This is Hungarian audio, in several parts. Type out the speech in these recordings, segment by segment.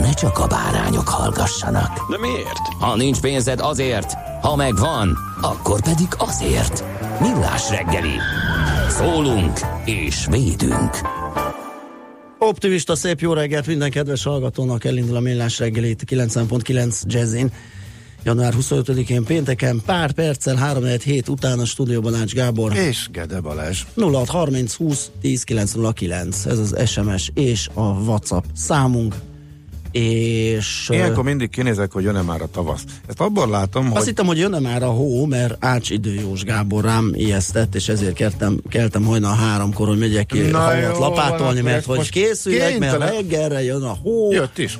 ne csak a bárányok hallgassanak. De miért? Ha nincs pénzed azért, ha megvan, akkor pedig azért. Millás reggeli. Szólunk és védünk. Optimista szép jó reggelt minden kedves hallgatónak elindul a millás reggelét 90.9 Jazzin. Január 25-én pénteken pár perccel 3 hét után a stúdióban Ács Gábor. És Gede Balázs. 0630 20 10 909 ez az SMS és a WhatsApp számunk. És Ilyenkor mindig kinézek, hogy jön-e már a tavasz. Ezt abban látom, azt hogy hittem, hogy jönne már a hó, mert Ács időjós Gábor rám ijesztett, és ezért keltem, keltem hajnal háromkor, hogy megyek ki Na havat jó, lapátolni, van, mert hogy készüljek, mert reggelre jön a hó. jött is.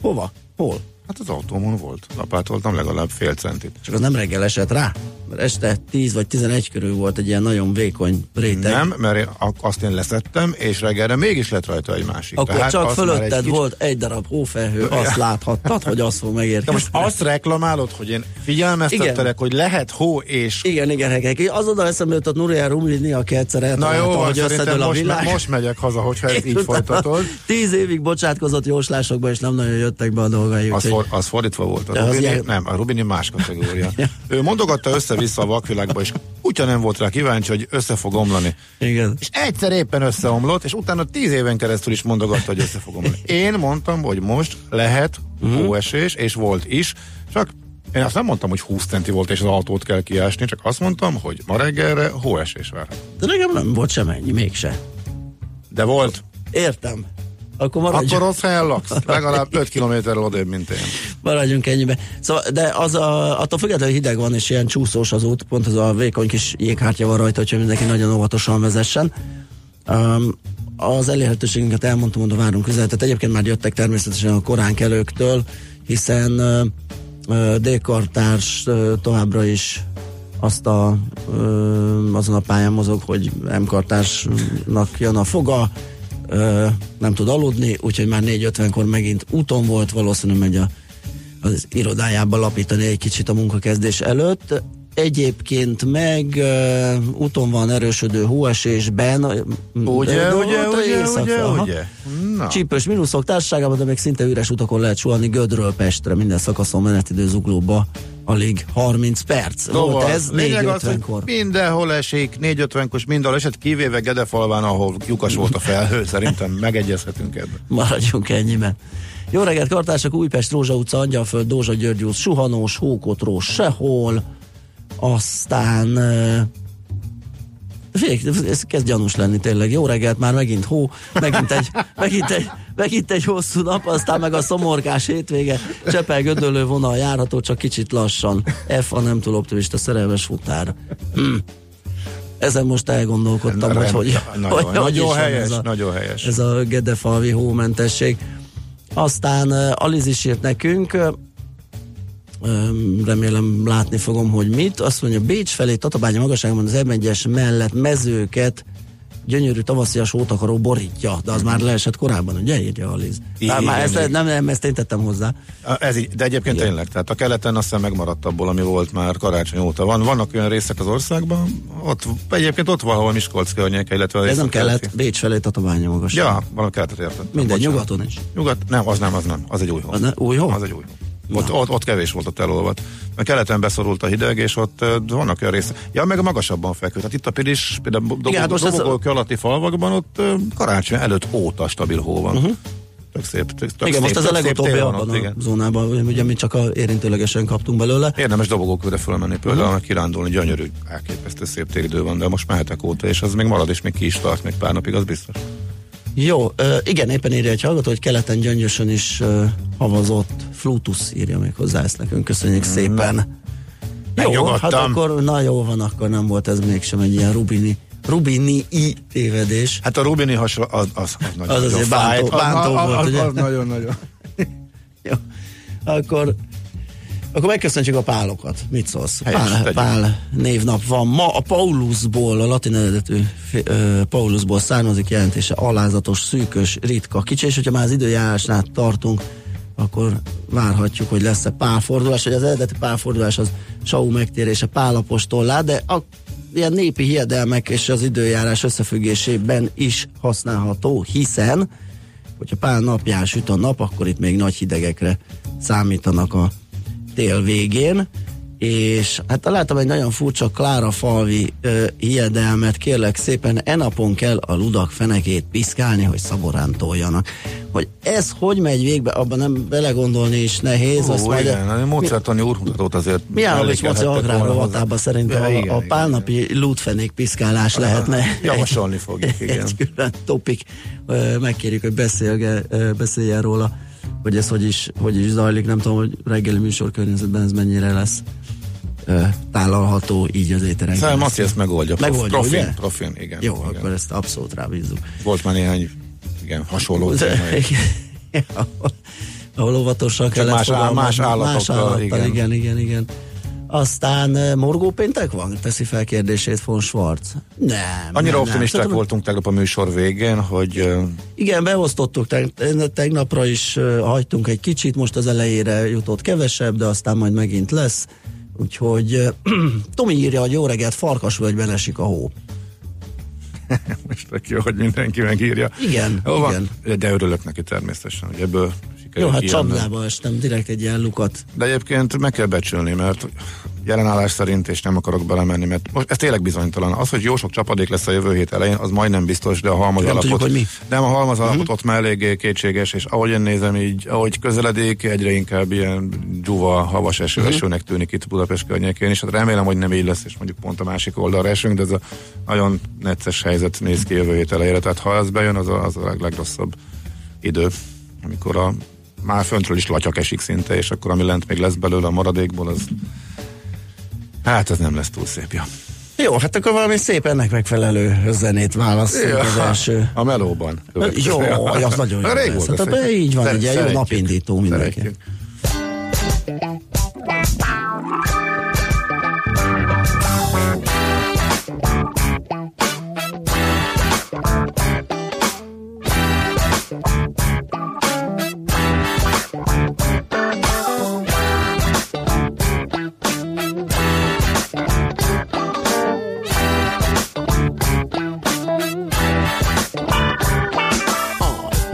Hova? Hol? Hát az autómon volt. Lapátoltam legalább fél centit. Csak az nem reggel esett rá, mert este 10 vagy 11 körül volt egy ilyen nagyon vékony réteg. Nem, mert én azt én leszettem, és reggelre mégis lett rajta egy másik. Akkor Tehát csak fölötted egy kicsit- volt egy darab hófelhő, azt láthattad, hogy az fog De megérkezni. most azt reklamálod, hogy én figyelmeztettelek, Igen. hogy lehet hó és... Igen, igen, igen. Azonnal eszembe jutott Nuria Rumlini, aki egyszer Na jó, hogy szerintem összedől a most, világ. me- most megyek haza, hogyha ezt így folytatod. Tíz évig bocsátkozott jóslásokba, és nem nagyon jöttek be a dolgai. Az, for, az fordítva volt. A Rubini, ilyen- Nem, a Rubini más kategória. ő mondogatta össze-vissza a vakvilágba, és ugyan nem volt rá kíváncsi, hogy össze fog omlani. Igen. És egyszer éppen összeomlott, és utána tíz éven keresztül is mondogatta, hogy össze fog omlani. Én mondtam, hogy most lehet Mhm. hóesés, és volt is, csak én azt nem mondtam, hogy 20 centi volt, és az autót kell kiásni, csak azt mondtam, hogy ma reggelre hóesés várható. De nekem nem volt sem ennyi, mégse. De volt. Értem. Akkor maradjunk, Akkor ott helyen laksz. Legalább 5 kilométerrel odébb, mint én. maradjunk ennyibe. Szóval, de az a, attól függetlenül hideg van, és ilyen csúszós az út, pont az a vékony kis jéghártya van rajta, hogyha mindenki nagyon óvatosan vezessen. Um, az elérhetőségünket elmondtam, oda várunk üzenetet. Egyébként már jöttek természetesen a koránkelőktől, hiszen uh, uh, D-kartárs uh, továbbra is azt a, uh, azon a pályán mozog, hogy M-kartársnak jön a foga, nem tud aludni, úgyhogy már 4.50-kor megint úton volt, valószínűleg megy a, az irodájába lapítani egy kicsit a munkakezdés előtt. Egyébként meg uh, úton van erősödő hóesésben. Ugye, ugye, ugye, ugye, ugye? Na. Csípős mínuszok társaságában, de még szinte üres utakon lehet suhanni Gödről Pestre, minden szakaszon menetidő zuglóba alig 30 perc. Volt Szóval, ez lényeg az, hogy 4.50-kor. mindenhol esik, 4.50-kos mindenhol esett, kivéve Gedefalván, ahol lyukas volt a felhő, szerintem megegyezhetünk ebben. Maradjunk ennyiben. Jó reggelt, kartársak! Újpest, Rózsa utca, Angyalföld, Dózsa György út, Suhanós, Hókotró, sehol. Aztán... Figyelj, ez kezd gyanús lenni tényleg. Jó reggelt, már megint hó, megint egy, megint egy, megint egy hosszú nap, aztán meg a szomorkás hétvége. Csepel gödöllő vonal járható, csak kicsit lassan. F a nem túl optimista szerelmes futár. Hm. Ezen most elgondolkodtam, hogy hogy, nagyon, hogy, nagyon helyes, ez a, nagyon helyes. ez a Gedefalvi hómentesség. Aztán Aliz is írt nekünk, remélem látni fogom, hogy mit. Azt mondja, Bécs felé, Tatabánya magasságban az m mellett mezőket gyönyörű tavaszias hótakaró borítja, de az már leesett korábban, ugye? Írja a Liz. Igen, már ezt, nem, nem, ezt én tettem hozzá. Ez így, de egyébként Igen. tényleg, tehát a keleten azt hiszem megmaradt abból, ami volt már karácsony óta. Van, vannak olyan részek az országban, ott, egyébként ott valahol Miskolc környéke, illetve... Ez nem kellett, Bécs felé, Tatabánya magasság. Ja, valami keletet értem. Minden, nyugaton is. Nyugat, nem, az nem, az nem, az egy új hó. Az ne- új hó? Az egy új hó. Ott, ott, ott, kevés volt ott elolvat. Mert keleten beszorult a hideg, és ott vannak olyan részek. Ja, meg a magasabban fekvő. Tehát itt a Pilis, például hát a- Dobogó alatti falvakban ott karácsony előtt óta stabil hó van. Uh-huh. tök szép. Tök, tök Igen, szép, most ez a legutóbbi abban a igen. zónában, ugye mi csak a érintőlegesen kaptunk belőle. Érdemes dobogókőre fölmenni például, meg kirándulni, gyönyörű, elképesztő szép téridő van, de most mehetek óta, és az még marad, és még ki is tart még pár napig, az biztos. Jó, igen, éppen írja egy hallgató, hogy keleten gyöngyösön is havazott. Flutus írja még hozzá ezt nekünk, köszönjük szépen. Jó, hát akkor, na jó van, akkor nem volt ez mégsem egy ilyen Rubini, Rubini i tévedés. Hát a Rubini hasra, az, az, az nagyon Az azért bántó- fájt. bántó az, volt, az, ugye? az, nagyon-nagyon. Jó, akkor akkor megköszöntjük a pálokat. Mit szólsz? Helyes, Pál, tegyük. pál névnap van. Ma a Paulusból, a latin eredetű ö, Paulusból származik jelentése alázatos, szűkös, ritka, kicsi, és hogyha már az időjárásnál tartunk, akkor várhatjuk, hogy lesz-e pálfordulás, hogy az eredeti pálfordulás az Sau megtérése pálapostollá, de a ilyen népi hiedelmek és az időjárás összefüggésében is használható, hiszen hogyha pár napján süt a nap, akkor itt még nagy hidegekre számítanak a tél végén, és hát találtam egy nagyon furcsa Klára falvi ö, hiedelmet, kérlek szépen, e napon kell a ludak fenekét piszkálni, hogy szaborán toljanak. Hogy ez hogy megy végbe, abban nem belegondolni is nehéz. azt Ó, majd igen, a módszertani úrmutatót azért Miálovics Moci mellékelhettek agrár volna hozzá. rovatába szerintem Ja, a, igen, a igen, pálnapi lútfenék piszkálás lehetne. Javasolni fogjuk, igen. Egy külön topik. Megkérjük, hogy beszélge, beszéljen róla, hogy ez hogy is, hogy is zajlik. Nem tudom, hogy reggeli műsor környezetben ez mennyire lesz tálalható így az éteren. Szerintem. Maci ezt megoldja. Megoldja, profin, ugye? profin, igen. Jó, igen. akkor ezt abszolút rábízzuk. Volt már néhány igen, hasonló téma. ahol, ahol óvatosan kellett más áll- más állatokkal, más állattal, igen. igen, igen, igen. Aztán eh, morgópéntek van? Teszi fel kérdését von Schwarz. Nem. Annyira nem, optimisták Szerintem- voltunk tegnap a műsor végén, hogy Igen, beosztottuk, teg- tegnapra is hagytunk egy kicsit, most az elejére jutott kevesebb, de aztán majd megint lesz. Úgyhogy Tomi írja, hogy jó reggelt, Farkasvölgyben esik a hó. most tök jó, hogy mindenki megírja. Igen, van, igen. de örülök neki természetesen, hogy ebből Jó, hát csapdába estem, direkt egy ilyen lukat. De egyébként meg kell becsülni, mert jelenállás szerint, és nem akarok belemenni, mert most ez tényleg bizonytalan. Az, hogy jó sok csapadék lesz a jövő hét elején, az majdnem biztos, de a halmaz Nem alapot, tudjuk, hogy mi. Nem, a halmaz alapot ott már eléggé kétséges, és ahogy én nézem, így, ahogy közeledik, egyre inkább ilyen dzsuva, havas eső, esőnek tűnik itt Budapest környékén, és hát remélem, hogy nem így lesz, és mondjuk pont a másik oldalra esünk, de ez a nagyon necces helyzet néz ki jövő hét elejére, tehát ha ez bejön, az a, az a leg, legrosszabb idő, amikor a már föntről is latyak esik szinte, és akkor ami lent még lesz belőle a maradékból, az hát ez nem lesz túl szép, ja. Jó, hát akkor valami szép ennek megfelelő zenét választunk az első. A melóban. Jó, az nagyon jó lesz. Régóta Hát, szeret- így van, egy jó napindító mindenki. Szeretjük.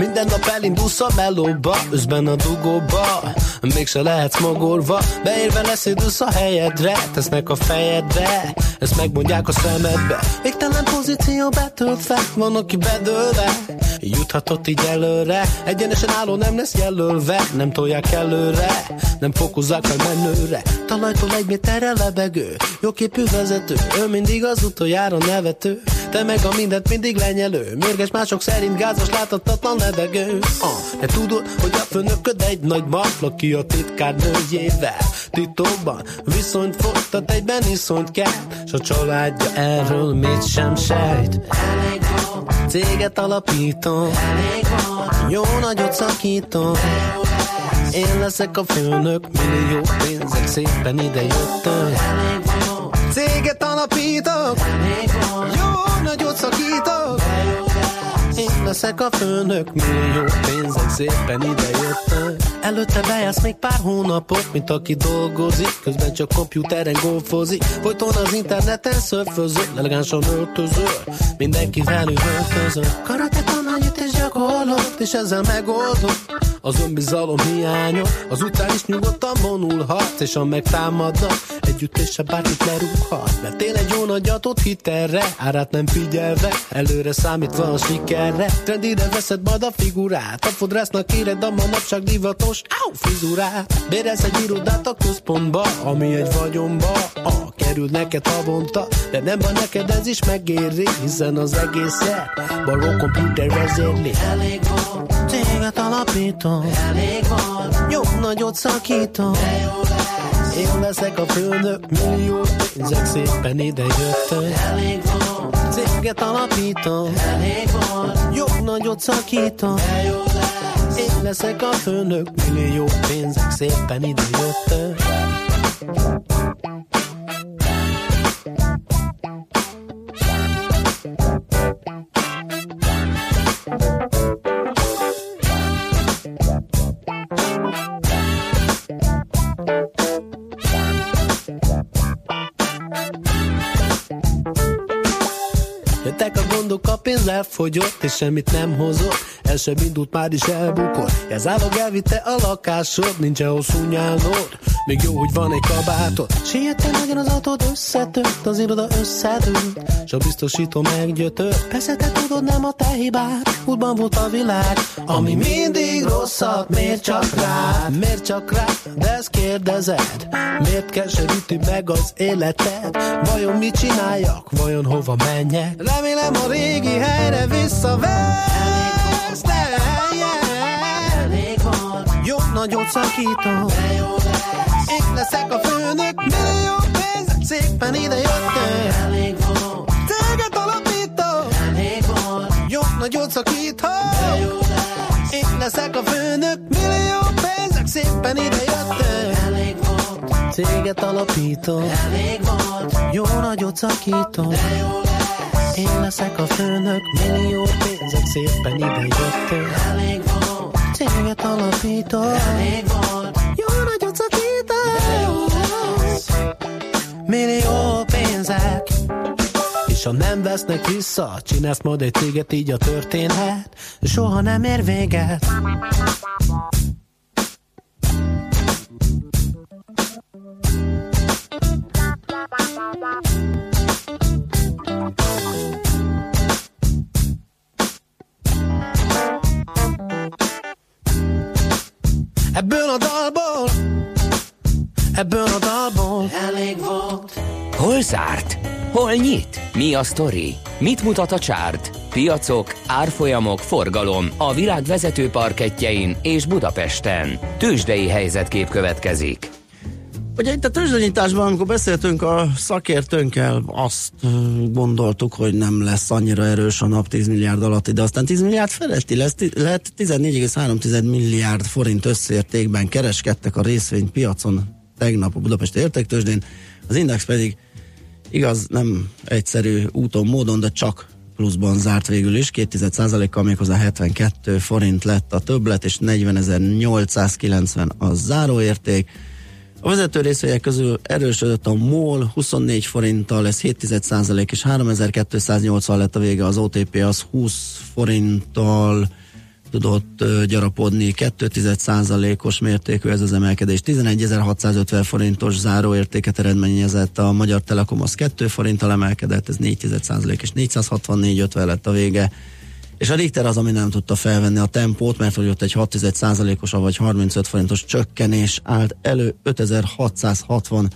Minden nap elindulsz a melóba, özben a dugóba Mégse lehetsz magorva, beérve leszédülsz a helyedre. Tesznek a fejedre, ezt megmondják a szemedbe. Végtelen pozíció betöltve, van aki bedőlve. Juthatott így előre, egyenesen álló nem lesz jelölve. Nem tolják előre, nem fokozzák fel menőre. Talajtól egy méterre lebegő, jóképű vezető. Ő mindig az utoljára nevető. Te meg a mindent mindig lenyelő. Mérges mások szerint gázos láthatatlan levegő ah, De tudod, hogy a főnököd egy nagy mafla ki a titkárnőjével Titokban viszonyt folytat, egyben iszonyt kell S a családja erről mit sem sejt. Elég van, céget alapítom. Elég van, jó nagyot szakítom. Én leszek a főnök, millió pénzek szépen ide jöttem. Céget alapítok, jó nagyot szakítok. Én leszek a főnök, millió pénzek szépen ide jöttem. Előtte bejársz még pár hónapot, mint aki dolgozik, közben csak komputeren golfozik. Folyton az interneten szörfözöl, elegánsan öltözöl, mindenki velük öltözöl. Karate tananyit és gyakorlott, és ezzel megoldott. Az önbizalom hiányok Az utcán is nyugodtan vonulhatsz És ha megtámadnak Együttése bárkit lerúghat. Mert én egy jó nagyatot hitelre Árát nem figyelve Előre számítva a sikerre. Trendire veszed majd a figurát A fodrásznak éred a manapság divatos Áú, frizurát. Bérez egy irodát a központba Ami egy vagyomba a, Kerül neked havonta De nem van neked ez is megéri Hiszen az egészet Baló komputer vezérli. Elég van Céget alapítom. Elég van Jó nagyot szakítom. De jó lesz Én leszek a főnök Millió pénzek szépen ide jöttök Elég van. Céget alapítom. Elég van. Jó nagyot szakítom. Lesz. Én leszek a főnök Millió pénzek szépen ide Jöttek pénz elfogyott, és semmit nem hozott. El sem már is elbukott. Ez állog elvitte a lakásod, nincs hosszú nyálod. Még jó, hogy van egy kabátod. Siettél nagyon az autód összetört, az iroda összedőlt. S a biztosító meggyötört. Persze te tudod, nem a te hibád. Útban volt a világ, ami mindig rosszat. Miért csak rád? Miért csak rád? De ezt kérdezed. Miért keseríti meg az életed? Vajon mit csináljak? Vajon hova menjek? Remélem a régi helyre visszavesz nagyot szakítom. De jó lesz Én leszek a főnök Millió pénzek szépen ide jöttek Elég van Téged alapítom. Elég van Jó nagyot szakítom. De jó Én leszek a főnök Millió pénzek szépen ide jöttek Elég van Céget alapítom. Elég van Jó nagyot szakítom. De jó lesz én leszek a főnök, millió pénzek szépen ide jöttek. Elég van, céget alapítok. Elég van, jó nagyot szakítasz. Millió pénzek, és ha nem vesznek vissza, csinálsz majd egy céget, így a történhet, soha nem ér véget. Ebből a dalból Ebből a dalból Elég volt Hol zárt? Hol nyit? Mi a sztori? Mit mutat a csárt? Piacok, árfolyamok, forgalom a világ vezető parketjein és Budapesten. Tősdei helyzetkép következik. Ugye itt a tőzsdenyításban, amikor beszéltünk a szakértőnkkel, azt gondoltuk, hogy nem lesz annyira erős a nap 10 milliárd alatti, de aztán 10 milliárd feletti lesz, lett 14,3 milliárd forint összértékben kereskedtek a részvénypiacon tegnap a Budapesti értéktőzsdén, az index pedig igaz, nem egyszerű úton, módon, de csak pluszban zárt végül is, 2 kal méghozzá 72 forint lett a többlet, és 40.890 a záróérték. A vezető részvények közül erősödött a MOL 24 forinttal, lesz 7% és 3280 lett a vége, az OTP az 20 forinttal tudott gyarapodni, 2 os mértékű ez az emelkedés, 11.650 forintos záróértéket eredményezett, a Magyar Telekom az 2 forinttal emelkedett, ez 4% és 464,50 lett a vége, és a Richter az, ami nem tudta felvenni a tempót, mert hogy ott egy 6% os vagy 35 forintos csökkenés állt elő 5665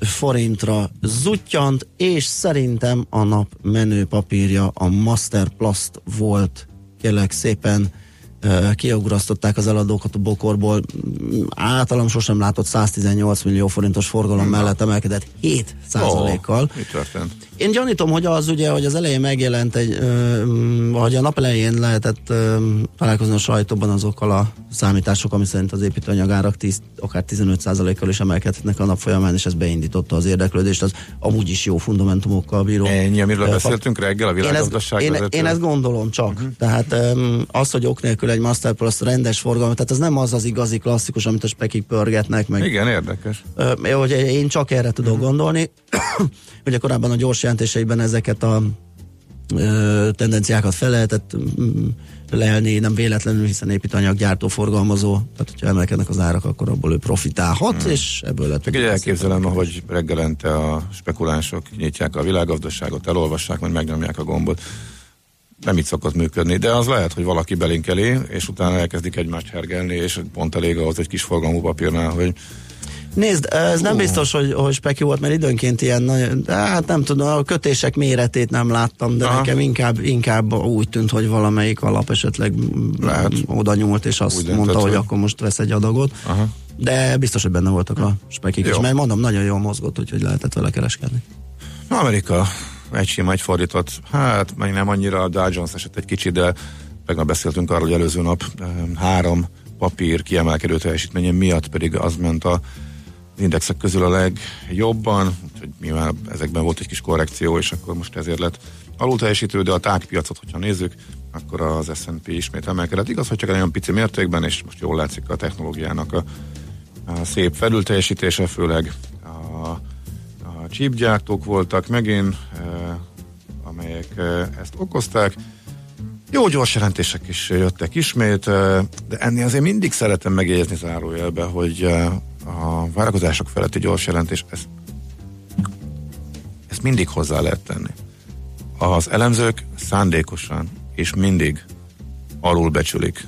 forintra zuttyant, és szerintem a nap menő papírja a Masterplast volt, kérlek szépen kiugrasztották az eladókat a bokorból. Általam sosem látott 118 millió forintos forgalom mellett emelkedett 7 százalékkal. Oh, mi történt? Én gyanítom, hogy az ugye, hogy az elején megjelent egy, vagy a nap elején lehetett találkozni a sajtóban azokkal a számítások, ami szerint az építőanyagárak 10, akár 15%-kal is emelkedhetnek a nap folyamán, és ez beindította az érdeklődést, az amúgy is jó fundamentumokkal bíró. Ennyi, amiről beszéltünk reggel a világgazdaság én, én, én ezt gondolom csak. Uh-huh. Tehát az, hogy ok nélkül egy Masterplus rendes forgalom, tehát ez nem az az igazi klasszikus, amit a spekik pörgetnek meg. Igen, érdekes. Hogy én csak erre tudok uh-huh. gondolni. Ugye korábban a gyors jelentéseiben ezeket a ö, tendenciákat fel lehetett lelni, nem véletlenül, hiszen építanyaggyártó, forgalmazó, tehát hogyha emelkednek az árak, akkor abból ő profitálhat, hmm. és ebből lett. Egy elképzelem, hogy reggelente a spekulánsok nyitják a világgazdaságot, elolvassák, majd megnyomják a gombot. Nem így szokott működni, de az lehet, hogy valaki belinkeli, és utána elkezdik egymást hergelni, és pont elég ahhoz egy kis forgalmú papírnál, hogy Nézd, ez nem biztos, hogy, hogy speki volt, mert időnként ilyen nagyon, hát nem tudom, a kötések méretét nem láttam, de Aha. nekem inkább, inkább úgy tűnt, hogy valamelyik alap esetleg Lehet. oda nyúlt, és azt úgy mondta, hogy, akkor most vesz egy adagot. Aha. De biztos, hogy benne voltak a spekik is, mert mondom, nagyon jól mozgott, úgyhogy lehetett vele kereskedni. Amerika egy sima, egy fordított, hát meg nem annyira, a Dow Jones esett egy kicsit, de tegnap beszéltünk arról, hogy előző nap három papír kiemelkedő teljesítménye miatt pedig az ment a indexek közül a legjobban, úgyhogy nyilván ezekben volt egy kis korrekció, és akkor most ezért lett alul teljesítő, de a tágpiacot, hogyha nézzük, akkor az S&P ismét emelkedett. Igaz, hogy csak egy olyan pici mértékben, és most jól látszik a technológiának a, a szép felülteljesítése, főleg a, a chipgyártók voltak megint, e, amelyek e, ezt okozták. Jó gyors jelentések is jöttek ismét, e, de ennél azért mindig szeretem megjegyezni zárójelbe, hogy e, a várakozások feletti gyors jelentés, ezt, ezt mindig hozzá lehet tenni. Az elemzők szándékosan és mindig alulbecsülik,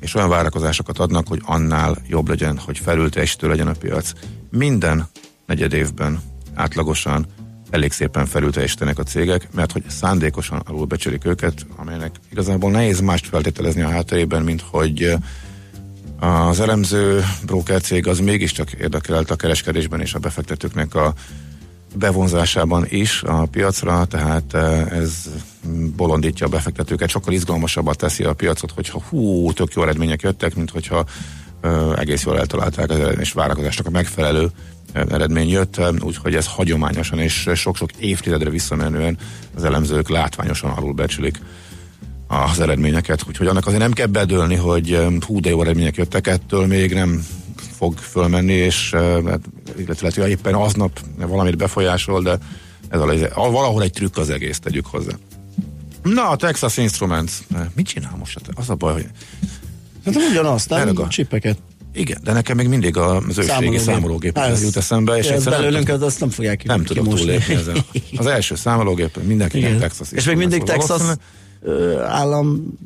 és olyan várakozásokat adnak, hogy annál jobb legyen, hogy felülteljesítő legyen a piac. Minden negyed évben átlagosan elég szépen felülteljesítenek a cégek, mert hogy szándékosan alulbecsülik őket, amelynek igazából nehéz mást feltételezni a hátterében, mint hogy az elemző broker cég az mégiscsak érdekelt a kereskedésben és a befektetőknek a bevonzásában is a piacra, tehát eh, ez bolondítja a befektetőket, sokkal izgalmasabbá teszi a piacot, hogyha hú, tök jó eredmények jöttek, mint hogyha ö, egész jól eltalálták az eredmény várakozásnak a megfelelő eredmény jött, úgyhogy ez hagyományosan és sok-sok évtizedre visszamenően az elemzők látványosan alulbecsülik az eredményeket, úgyhogy annak azért nem kell bedőlni, hogy hú, de jó eredmények jöttek, ettől még nem fog fölmenni, és hát, illetve éppen aznap valamit befolyásol, de ez a, valahol egy trükk az egész, tegyük hozzá. Na, a Texas Instruments. Mit csinál most? Az a baj, hogy... Hát ugyanazt, nem? A csipeket. Igen, de nekem még mindig az őségi számológép jut eszembe, és ez belőlünk, nem, azt nem fogják Nem tudok túlépni ezen. Az első számológép mindenki Texas És még mindig Texas állam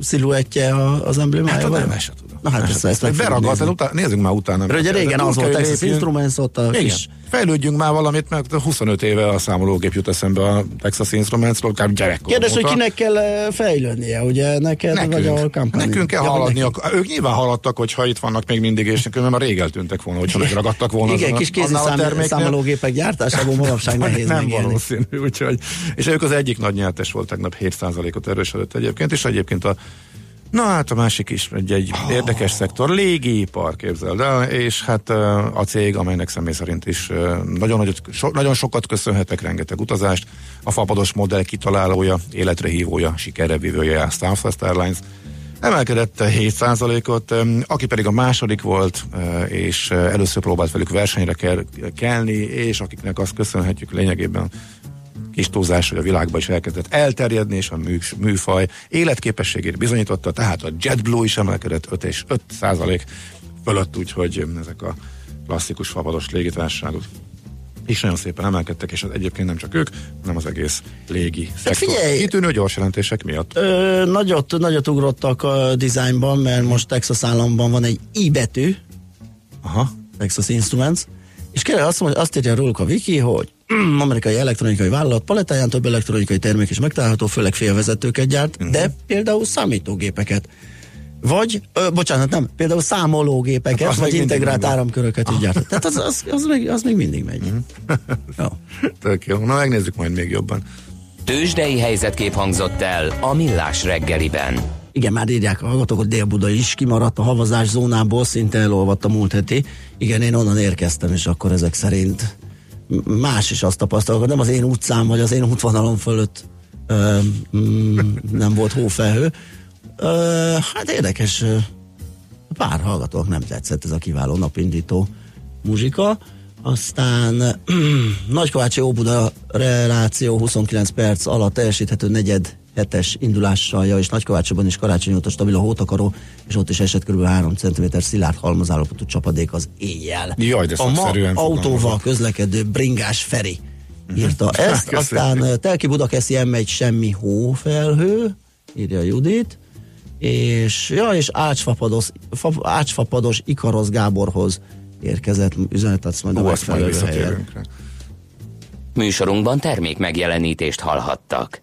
sziluettje az emblémája? Hát, nem, ezt tudom. Na hát ezt, ezt beragadt, utána, nézzük már utána. Mert ugye régen az volt Texas Instruments, ott a Igen. kis... Fejlődjünk már valamit, mert 25 éve a számológép jut eszembe a Texas Instruments-ról, akár gyerekkor. Kérdés, hogy kinek kell fejlődnie, ugye neked nekünk, vagy a kampány? Nekünk kell ja, haladni. Nekünk. Ők nyilván haladtak, hogyha itt vannak még mindig, és nekünk már rég eltűntek volna, hogyha megragadtak volna. Igen, kis kézi számológépek gyártásából manapság nehéz Nem valószínű, úgyhogy. És ők az egyik nagy nyertes volt tegnap 7%-ot erősödött egyébként, és egyébként a Na hát a másik is egy, egy oh. érdekes szektor, légipar képzeld el, és hát a cég, amelynek személy szerint is nagyon, nagyot, so, nagyon sokat köszönhetek, rengeteg utazást, a fapados modell kitalálója, életre hívója, sikerre vívője a Southwest Airlines, emelkedett 7%-ot, aki pedig a második volt, és először próbált velük versenyre kelni, és akiknek azt köszönhetjük lényegében kis túlzás, hogy a világban is elkezdett elterjedni, és a mű, műfaj életképességét bizonyította, tehát a JetBlue is emelkedett 5 és 5 százalék fölött, úgyhogy ezek a klasszikus fabados légitársaságok is nagyon szépen emelkedtek, és az egyébként nem csak ők, hanem az egész légi hát szektor. Figyelj, Kitűnő gyors jelentések miatt. Ö, nagyot, nagyot ugrottak a dizájnban, mert most Texas államban van egy I betű, Aha. Texas Instruments, és kérlek azt, mondja, azt írja róluk a wiki, hogy amerikai elektronikai vállalat palettáján több elektronikai termék is megtalálható, főleg félvezetőket gyárt, uh-huh. de például számítógépeket. Vagy, ö, bocsánat, nem, például számológépeket, hát vagy integrált áramköröket így gyárt. Tehát az, az, az, még, az még mindig megy. Uh-huh. jó. Tök jó. Na megnézzük majd még jobban. Tőzsdei helyzetkép hangzott el a Millás reggeliben. Igen, már írják a hallgatók, hogy Dél-Buda is kimaradt a havazás zónából, szinte elolvadt a múlt heti. Igen, én onnan érkeztem, és akkor ezek szerint más is azt tapasztalok, nem az én utcám, vagy az én útvonalon fölött ö, mm, nem volt hófelhő. Ö, hát érdekes, pár hallgatók nem tetszett ez a kiváló napindító muzsika. Aztán Nagykovácsi Óbuda reláció 29 perc alatt teljesíthető negyed hetes indulással, ja, és Nagykovácsban is karácsony óta stabil a hótakaró, és ott is esett kb. 3 cm szilárd halmazállapotú csapadék az éjjel. Jaj, de a ma autóval közlekedő bringás Feri írta ezt, Köszönjük. aztán Telki Budakeszi M1 semmi hófelhő, írja Judit, és, ja, és ácsfapados, fa, ácsfapados Ikarosz Gáborhoz érkezett üzenet, azt majd a megfelelő helyen. rá. Műsorunkban termék megjelenítést hallhattak.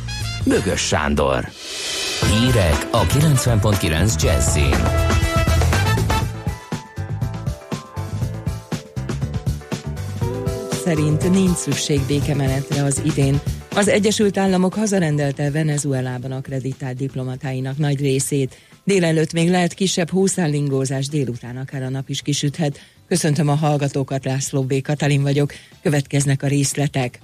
Bögös Sándor. Hírek a 90.9 Jazzin. szerint nincs szükség békemenetre az idén. Az Egyesült Államok hazarendelte Venezuelában akreditált diplomatáinak nagy részét. Délelőtt még lehet kisebb hószállingózás, délután akár a nap is kisüthet. Köszöntöm a hallgatókat, László B. Katalin vagyok, következnek a részletek.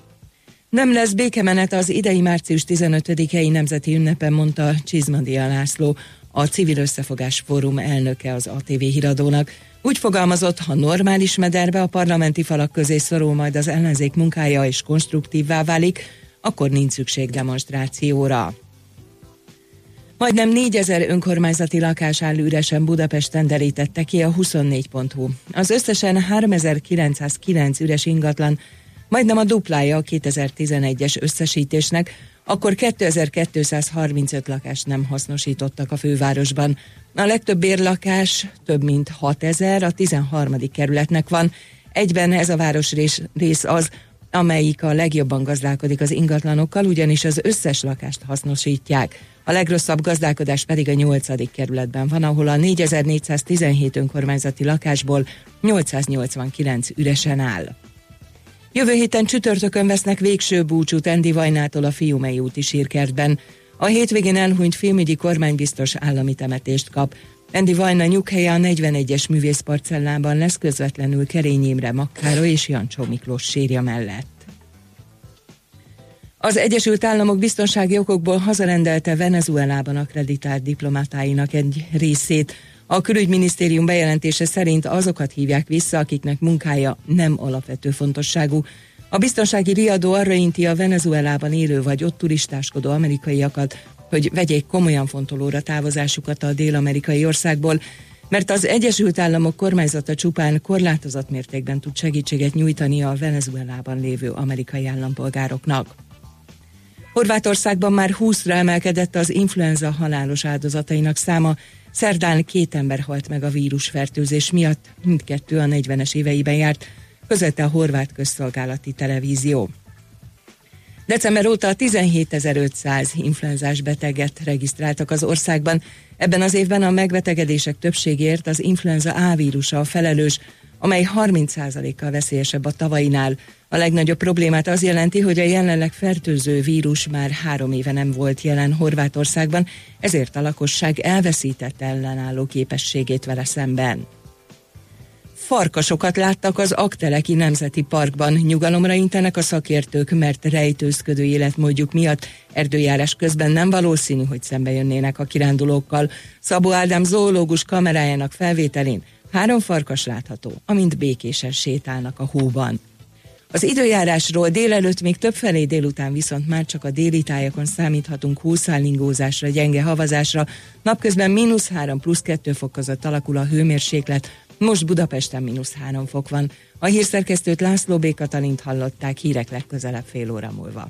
Nem lesz békemenet az idei március 15-i nemzeti ünnepen, mondta Csizmadia László, a Civil Összefogás Fórum elnöke az ATV híradónak. Úgy fogalmazott, ha normális mederbe a parlamenti falak közé szorul majd az ellenzék munkája és konstruktívvá válik, akkor nincs szükség demonstrációra. Majdnem 4000 önkormányzati lakás áll üresen Budapesten derítette ki a 24.hu. Az összesen 3909 üres ingatlan, majdnem a duplája a 2011-es összesítésnek, akkor 2235 lakást nem hasznosítottak a fővárosban. A legtöbb bérlakás, több mint 6000 a 13. kerületnek van. Egyben ez a városrész rész az, amelyik a legjobban gazdálkodik az ingatlanokkal, ugyanis az összes lakást hasznosítják. A legrosszabb gazdálkodás pedig a 8. kerületben van, ahol a 4417 önkormányzati lakásból 889 üresen áll. Jövő héten csütörtökön vesznek végső búcsút Endi Vajnától a Fiumei úti sírkertben. A hétvégén elhunyt filmügyi kormánybiztos állami temetést kap. Endi Vajna nyughelye a 41-es művészparcellában lesz közvetlenül Kerény Imre Makkára és Jancsó Miklós sírja mellett. Az Egyesült Államok biztonsági okokból hazarendelte Venezuelában akreditált diplomatáinak egy részét. A külügyminisztérium bejelentése szerint azokat hívják vissza, akiknek munkája nem alapvető fontosságú. A biztonsági riadó arra inti a Venezuelában élő vagy ott turistáskodó amerikaiakat, hogy vegyék komolyan fontolóra távozásukat a dél-amerikai országból, mert az Egyesült Államok kormányzata csupán korlátozott mértékben tud segítséget nyújtani a Venezuelában lévő amerikai állampolgároknak. Horvátországban már 20-ra emelkedett az influenza halálos áldozatainak száma. Szerdán két ember halt meg a vírusfertőzés miatt, mindkettő a 40-es éveiben járt, közölte a horvát közszolgálati televízió. December óta 17.500 influenzás beteget regisztráltak az országban. Ebben az évben a megbetegedések többségért az influenza A vírusa a felelős, amely 30%-kal veszélyesebb a tavainál. A legnagyobb problémát az jelenti, hogy a jelenleg fertőző vírus már három éve nem volt jelen Horvátországban, ezért a lakosság elveszített ellenálló képességét vele szemben. Farkasokat láttak az Akteleki Nemzeti Parkban. Nyugalomra intenek a szakértők, mert rejtőzködő életmódjuk miatt erdőjárás közben nem valószínű, hogy szembe jönnének a kirándulókkal. Szabó Ádám zoológus kamerájának felvételén három farkas látható, amint békésen sétálnak a hóban. Az időjárásról délelőtt még többfelé délután viszont már csak a déli tájakon számíthatunk húszállingózásra, gyenge havazásra. Napközben mínusz 3 plusz 2 fok között alakul a hőmérséklet, most Budapesten mínusz 3 fok van. A hírszerkesztőt László B. Katalint hallották hírek legközelebb fél óra múlva.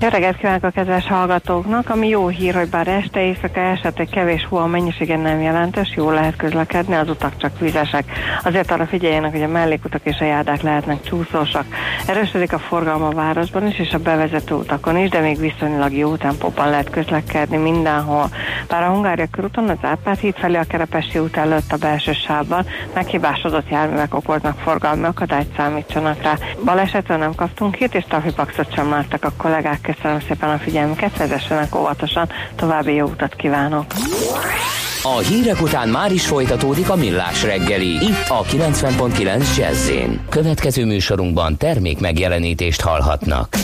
Jó reggelt kívánok a kedves hallgatóknak, ami jó hír, hogy bár este éjszaka esetleg kevés hó a mennyiségen nem jelentős, jól lehet közlekedni, az utak csak vizesek. Azért arra figyeljenek, hogy a mellékutak és a járdák lehetnek csúszósak. Erősödik a forgalma a városban is, és a bevezető utakon is, de még viszonylag jó tempóban lehet közlekedni mindenhol. Bár a Hungária körúton az Árpád híd felé a Kerepesi út előtt a belső sávban meghibásodott járművek okoznak forgalmi akadályt számítsanak rá. Balesetről nem kaptunk hírt, és trafipaxot sem láttak a kollégák. Köszönöm szépen a figyelmüket, vezessenek óvatosan, további jó utat kívánok! A hírek után már is folytatódik a millás reggeli, itt a 90.9 jazz Következő műsorunkban termék megjelenítést hallhatnak.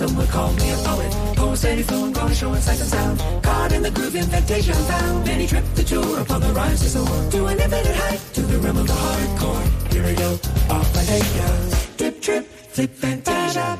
Someone call me a poet. Poets any phone, gonna show in sight and sound. Caught in the groove, invention found. Many trip the tour upon the rise to soar. To an infinite height, to the realm of the hardcore. Here we go, off my data. trip, trip, flip, fantasia.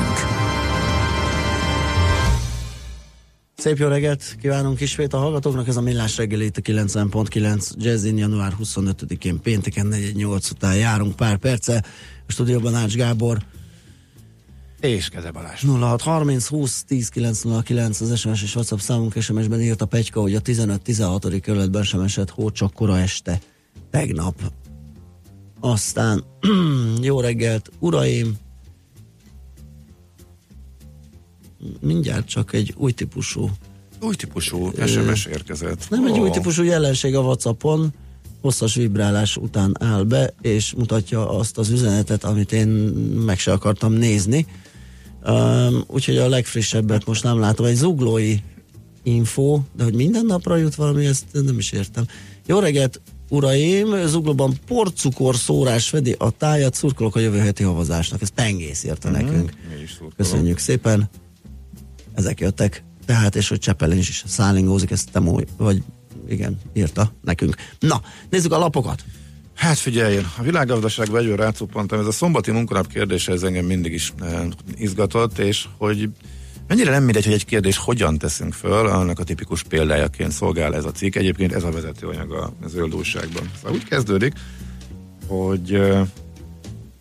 Szép jó reggelt kívánunk ismét a hallgatóknak, ez a Millás reggeli itt a 90.9 Jazzin január 25-én pénteken 4-8 után járunk pár perce. A stúdióban Ács Gábor És Keze Balázs. 0630 20 10 909 az SMS és WhatsApp számunk SMS-ben írt a Pegyka, hogy a 15-16. kerületben sem esett hó, csak kora este tegnap. Aztán jó reggelt, uraim! Mindjárt csak egy új típusú Új típusú SMS érkezett. Nem egy Ó. új típusú jelenség a Whatsappon, hosszas vibrálás után áll be, és mutatja azt az üzenetet, amit én meg se akartam nézni. Um, úgyhogy a legfrissebbet most nem látom. Egy zuglói info, de hogy minden napra jut valami, ezt nem is értem. Jó reggelt, uraim! Zuglóban porcukor szórás fedi a tájat, szurkolok a jövő heti havazásnak. Ez pengész érte Mhm. nekünk. Köszönjük szépen. Ezek jöttek. Tehát, és hogy Csepelen is, szállingózik, ezt Temó, vagy igen, írta nekünk. Na, nézzük a lapokat. Hát figyelj, a világgazdaságban egyről rácuppantam, ez a szombati munkanap kérdése, ez engem mindig is eh, izgatott, és hogy mennyire nem mindegy, hogy egy kérdés hogyan teszünk föl, annak a tipikus példájaként szolgál ez a cikk. Egyébként ez a vezetőanyag a zöld újságban. Szóval úgy kezdődik, hogy eh,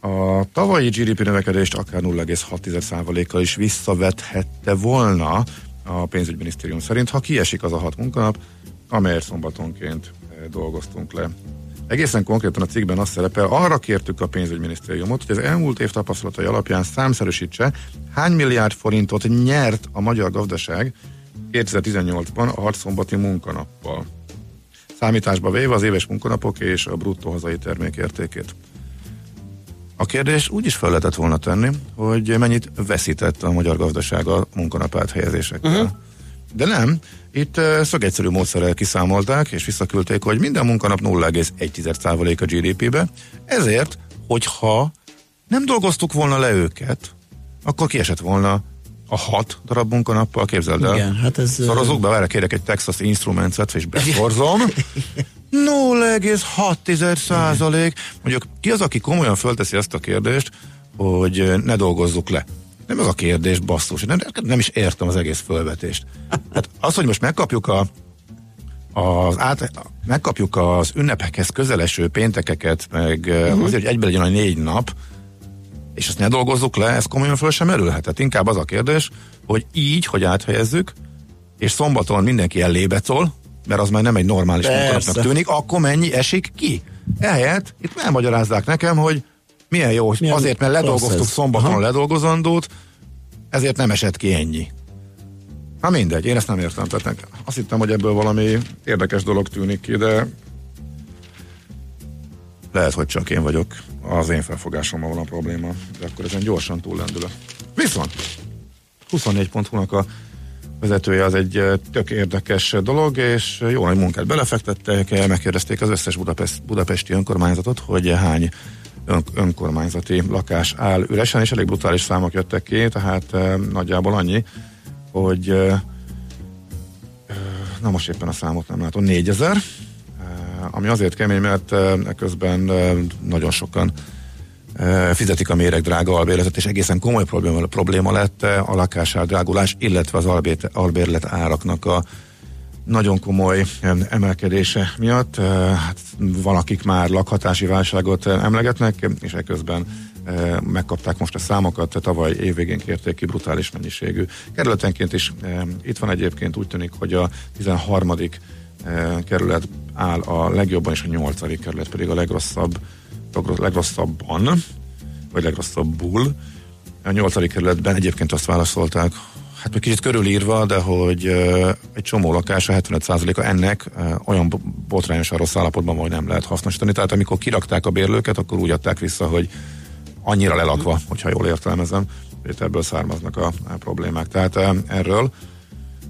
a tavalyi GDP növekedést akár 0,6%-kal is visszavethette volna a pénzügyminisztérium szerint, ha kiesik az a hat munkanap, amelyet szombatonként eh, dolgoztunk le. Egészen konkrétan a cikkben azt szerepel, arra kértük a pénzügyminisztériumot, hogy az elmúlt év tapasztalatai alapján számszerűsítse, hány milliárd forintot nyert a magyar gazdaság 2018-ban a hat szombati munkanappal. Számításba véve az éves munkanapok és a bruttó hazai termék értékét. A kérdés úgy is fel lehetett volna tenni, hogy mennyit veszített a magyar gazdaság a munkanap áthelyezésekkel. Uh-huh. De nem, itt szögegyszerű módszerrel kiszámolták, és visszaküldték, hogy minden munkanap 0,1% a GDP-be, ezért, hogyha nem dolgoztuk volna le őket, akkor kiesett volna a hat darab munkanappal, képzeld el. Igen, hát ez... Szorozzuk be, várj, kérek egy Texas Instruments-et, és beszorzom. 0,6 százalék. Mondjuk ki az, aki komolyan fölteszi ezt a kérdést, hogy ne dolgozzuk le? Nem az a kérdés, basszus. Nem, nem is értem az egész fölvetést. Hát az, hogy most megkapjuk a az át, megkapjuk az ünnepekhez közeleső péntekeket, meg uh-huh. azért, hogy egybe legyen a négy nap, és ezt ne dolgozzuk le, ez komolyan föl sem merülhet. Inkább az a kérdés, hogy így, hogy áthelyezzük, és szombaton mindenki ellébecol, mert az már nem egy normális munkanapnak tűnik, akkor mennyi esik ki? Ehelyett itt elmagyarázzák nekem, hogy milyen jó, Milyen azért, mert ledolgoztuk szombaton Aha. ledolgozandót, ezért nem esett ki ennyi. Na mindegy, én ezt nem értem. Tehát nekem- azt hittem, hogy ebből valami érdekes dolog tűnik ki, de lehet, hogy csak én vagyok. Az én felfogásommal van a probléma, de akkor ezen gyorsan túllendülök. Viszont 24.hu-nak a vezetője az egy tök érdekes dolog, és jó nagy munkát belefektettek, megkérdezték az összes Budapest, budapesti önkormányzatot, hogy hány ön, önkormányzati lakás áll üresen, és elég brutális számok jöttek ki, tehát eh, nagyjából annyi, hogy na most éppen a számot nem látom, 4000, eh, ami azért kemény, mert közben nagyon sokan fizetik a méreg drága albérletet, és egészen komoly probléma, probléma lett a lakásár drágulás, illetve az albérlet áraknak a nagyon komoly em, emelkedése miatt. Hát van, akik már lakhatási válságot emlegetnek, és ekközben eh, megkapták most a számokat, tavaly évvégén kérték ki brutális mennyiségű. Kerületenként is itt van egyébként úgy tűnik, hogy a 13. eh, kerület áll a legjobban, és a 8. kerület pedig a legrosszabb, legrosszabban, vagy legrosszabbul. A 8. kerületben egyébként azt válaszolták, hát egy kicsit körülírva, de hogy egy csomó lakása, 75%-a ennek olyan botrányosan rossz állapotban hogy nem lehet hasznosítani. Tehát amikor kirakták a bérlőket, akkor úgy adták vissza, hogy annyira lelakva, hogyha jól értelmezem, hogy ebből származnak a, a problémák. Tehát erről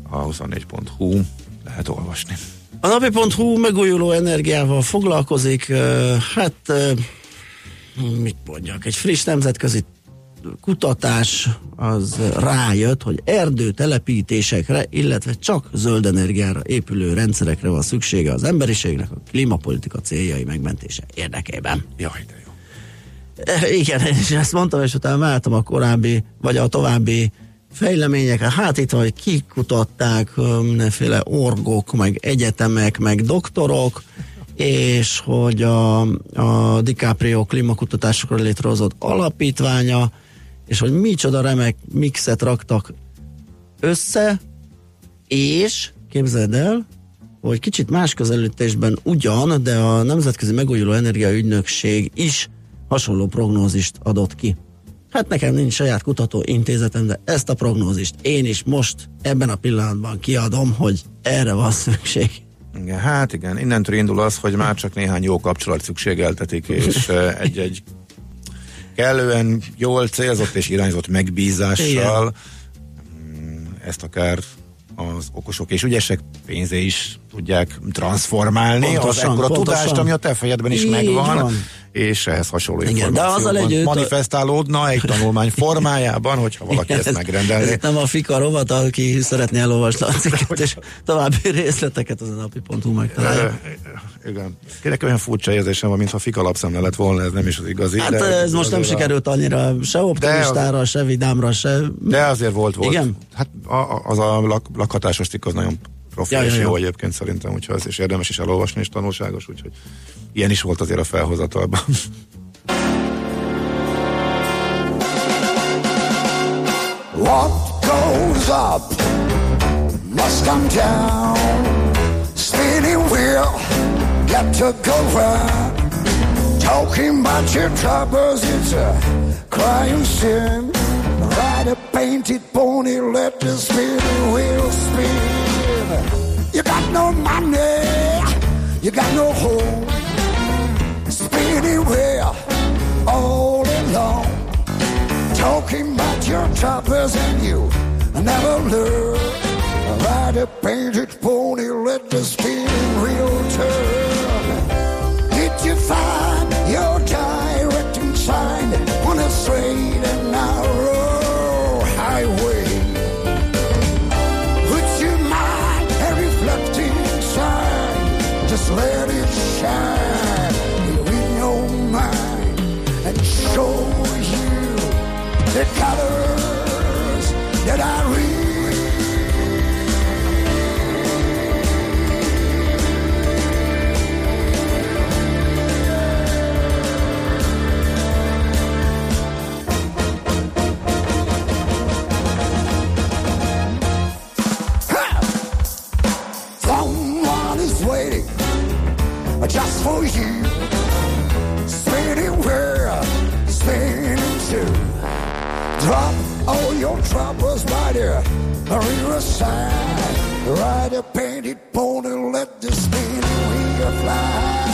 a 24.hu lehet olvasni. A napi.hu megújuló energiával foglalkozik, hát mit mondjak, egy friss nemzetközi kutatás az rájött, hogy erdőtelepítésekre, illetve csak zöld energiára épülő rendszerekre van szüksége az emberiségnek a klímapolitika céljai megmentése érdekében. Jaj, de jó. Igen, én is ezt mondtam, és utána mehettem a korábbi, vagy a további fejleményekre. Hát itt hogy kikutatták mindenféle orgok, meg egyetemek, meg doktorok, és hogy a, a DiCaprio klímakutatásokra létrehozott alapítványa, és hogy micsoda remek mixet raktak össze, és képzeld el, hogy kicsit más közelítésben ugyan, de a Nemzetközi Megújuló Energia Ügynökség is hasonló prognózist adott ki. Hát nekem nincs saját kutató intézetem, de ezt a prognózist én is most ebben a pillanatban kiadom, hogy erre van szükség. Igen, hát igen, innentől indul az, hogy már csak néhány jó kapcsolat szükségeltetik, és egy-egy kellően jól célzott és irányzott megbízással mm, ezt akár az okosok és ügyesek pénzé is tudják transformálni, Pontosan, az ekkora pontosan. tudást, ami a te fejedben is Így megvan, van. és ehhez hasonló Igen, de azzal együtt- manifestálódna egy tanulmány formájában, hogyha valaki ezt Ez megrendelné. nem a fika rovat, aki szeretné elolvasni a cikket, és további részleteket az a napi.hu megtalálja. Igen. Kérlek, olyan furcsa érzésem van, mintha fika lapszemle lett volna, ez nem is az igazi. Hát de ez most nem sikerült annyira se optimistára, se vidámra, se... De azért volt, volt. Igen? Hát a, a- az a lak, lakhatásos cikk az nagyon profi Ja, és jó ja. egyébként szerintem, úgyhogy az is érdemes is elolvasni, és tanulságos, úgyhogy ilyen is volt azért a felhozatalban. What goes up must come down. Got to go round. Talking about your troubles, it's a crying sin. Ride a painted pony, let the spinning wheel spin. You got no money, you got no home. Spinning wheel, all alone talking about your troubles and you never learn. Ride a painted pony, let the spinning wheel turn. For you. Spinning where, spinning too. Drop all your troubles by the riverside. Ride a painted pony, let the spinning wheel fly.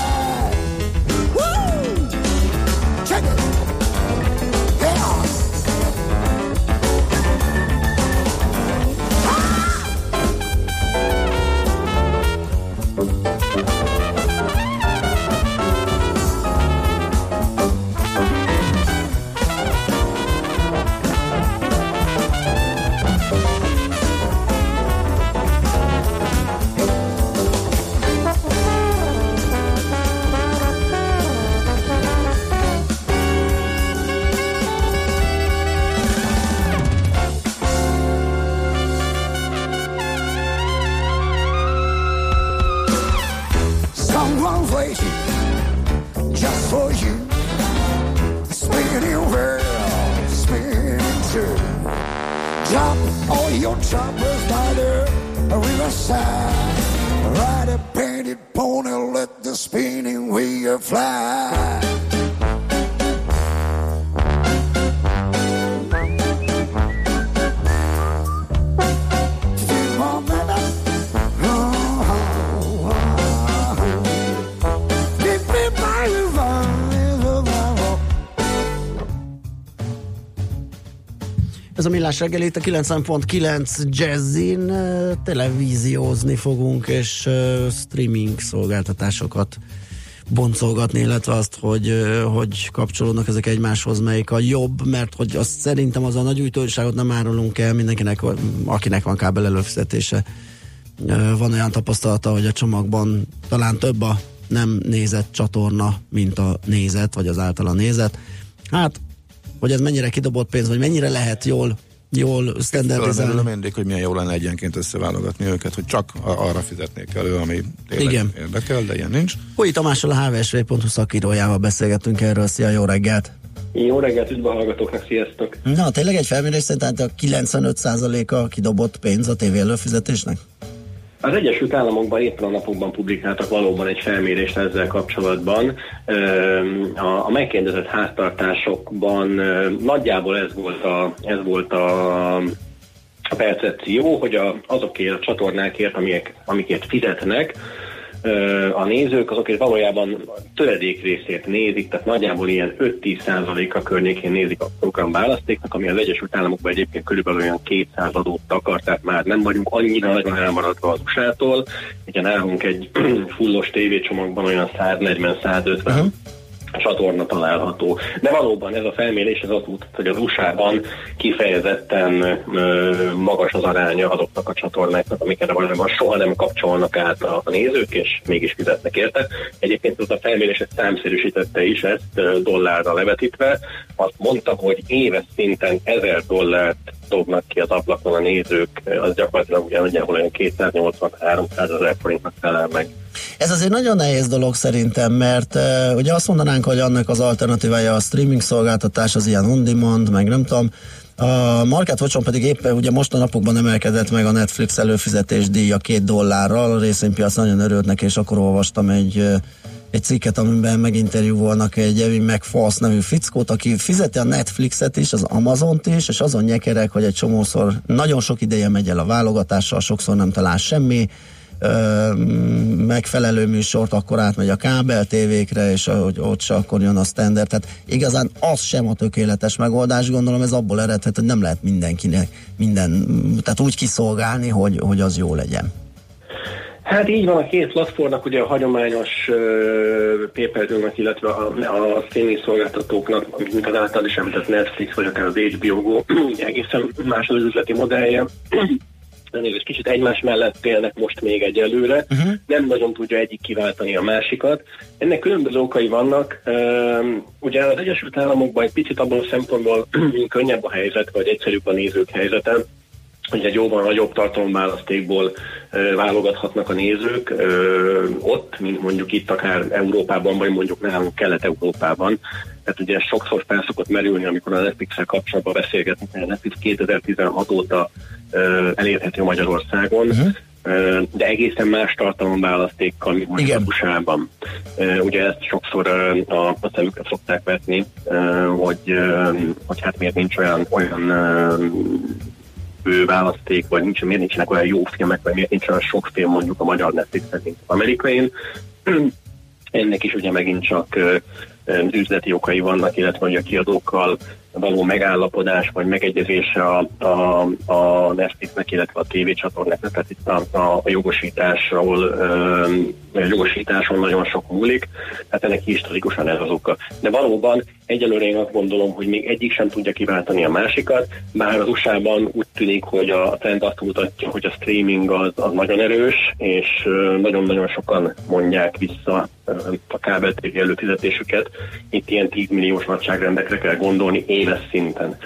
Just for you. Spinning world, spinning too. Drop all your troubles by the riverside. Ride a painted pony, let the spinning wheel fly. Ez a millás reggel itt a 90.9 Jazzin televíziózni fogunk, és streaming szolgáltatásokat boncolgatni, illetve azt, hogy, hogy kapcsolódnak ezek egymáshoz, melyik a jobb, mert hogy azt szerintem az a nagy újdonságot nem árulunk el mindenkinek, akinek van kábel előfizetése. Van olyan tapasztalata, hogy a csomagban talán több a nem nézett csatorna, mint a nézet, vagy az általa nézet. Hát hogy ez mennyire kidobott pénz, vagy mennyire lehet jól jól standardizálni. mindig, hogy milyen jó lenne egyenként összeválogatni őket, hogy csak arra fizetnék elő, ami tényleg Igen. érdekel, de ilyen nincs. Hogy Tamással a hvsv.hu szakírójával beszélgettünk erről. Szia, jó reggelt! Jó reggelt, üdv a hallgatóknak, sziasztok! Na, tényleg egy felmérés szerint a 95%-a kidobott pénz a tévé előfizetésnek? Az Egyesült Államokban éppen a napokban publikáltak valóban egy felmérést ezzel kapcsolatban. A megkérdezett háztartásokban nagyjából ez volt a, ez volt a a percepció, hogy a, azokért a csatornákért, amik, amikért fizetnek, a nézők azok valójában töredék részét nézik, tehát nagyjából ilyen 5-10% a környékén nézik a program választéknak, ami az Egyesült Államokban egyébként körülbelül olyan 200 adót akar, tehát már nem vagyunk annyira nagyon elmaradva az USA-tól. Ugye nálunk egy fullos tévécsomagban olyan 140-150 uh-huh csatorna található. De valóban ez a felmérés az azt mutat, hogy az USA-ban kifejezetten ö, magas az aránya azoknak a csatornáknak, amiket valójában soha nem kapcsolnak át a, a nézők, és mégis fizetnek érte. Egyébként az a felmérés ezt számszerűsítette is ezt dollárra levetítve. Azt mondta, hogy éves szinten 1000 dollárt dobnak ki az ablakon a nézők, az gyakorlatilag nagyjából olyan 283 ezer forintnak felel meg. Ez azért nagyon nehéz dolog szerintem, mert uh, ugye azt mondanánk, hogy annak az alternatívája a streaming szolgáltatás, az ilyen on-demand, meg nem tudom, a Market Watchon pedig éppen ugye most a napokban emelkedett meg a Netflix előfizetés díja két dollárral, a részvénypiac nagyon örült neki, és akkor olvastam egy egy cikket, amiben meginterjúvolnak egy Evin McFalls nevű fickót, aki fizeti a Netflixet is, az Amazont is, és azon nyekerek, hogy egy csomószor nagyon sok ideje megy el a válogatással, sokszor nem talál semmi, ö, megfelelő műsort, akkor átmegy a kábel tévékre, és ahogy ott se akkor jön a standard. Tehát igazán az sem a tökéletes megoldás, gondolom ez abból eredhet, hogy nem lehet mindenkinek minden, tehát úgy kiszolgálni, hogy, hogy az jó legyen. Hát így van, a két platformnak, ugye a hagyományos uh, pay illetve a, a streaming szolgáltatóknak, mint az által is említett Netflix, vagy akár az HBO Go, egészen más az üzleti modellje. egy kicsit egymás mellett élnek most még egyelőre, uh-huh. nem nagyon tudja egyik kiváltani a másikat. Ennek különböző okai vannak. Ugye az Egyesült Államokban egy picit abban a szempontból könnyebb a helyzet, vagy egyszerűbb a nézők helyzete, hogy egy jóval nagyobb tartalomválasztékból válogathatnak a nézők ott, mint mondjuk itt akár Európában, vagy mondjuk nálunk Kelet-Európában. Tehát ugye sokszor felszokott merülni, amikor a Netflix-el kapcsolatban beszélgetünk, hogy a Netflix 2016 óta elérhető Magyarországon, uh-huh de egészen más tartalomválasztékkal, mint mondjuk a USA-ban. Ugye ezt sokszor a, a szemükre szokták vetni, hogy, hogy hát miért nincs olyan, olyan választék, vagy nincs, miért nincsenek olyan jó filmek, vagy miért nincs olyan sok film mondjuk a magyar Netflixen, mint az amerikai. Ennek is ugye megint csak üzleti okai vannak, illetve hogy a kiadókkal való megállapodás vagy megegyezése a, a, a Netflixnek, illetve a tévécsatornáknak, tehát itt a, a jogosításról, a jogosításon nagyon sok múlik, tehát ennek historikusan ez az oka. De valóban egyelőre én azt gondolom, hogy még egyik sem tudja kiváltani a másikat, bár az USA-ban úgy tűnik, hogy a trend azt mutatja, hogy a streaming az, az nagyon erős, és nagyon-nagyon sokan mondják vissza a kábel TV előfizetésüket. Itt ilyen 10 milliós nagyságrendekre kell gondolni, éves szinten.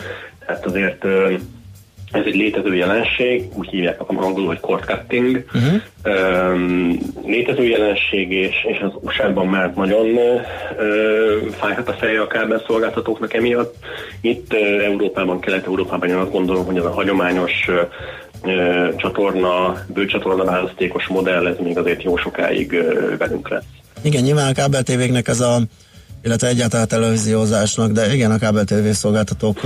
Tehát azért ez egy létező jelenség, úgy hívják angolul, hogy cord cutting. Uh-huh. Um, létező jelenség, és, és az USA-ban már nagyon uh, fájhat a feje a kábel szolgáltatóknak emiatt. Itt uh, Európában, Kelet-Európában én azt gondolom, hogy ez a hagyományos uh, csatorna, bőcsatorna választékos modell, ez még azért jó sokáig uh, velünk lesz. Igen, nyilván a kábel tévéknek ez a illetve egyáltalán televíziózásnak, de igen, a kábel TV szolgáltatók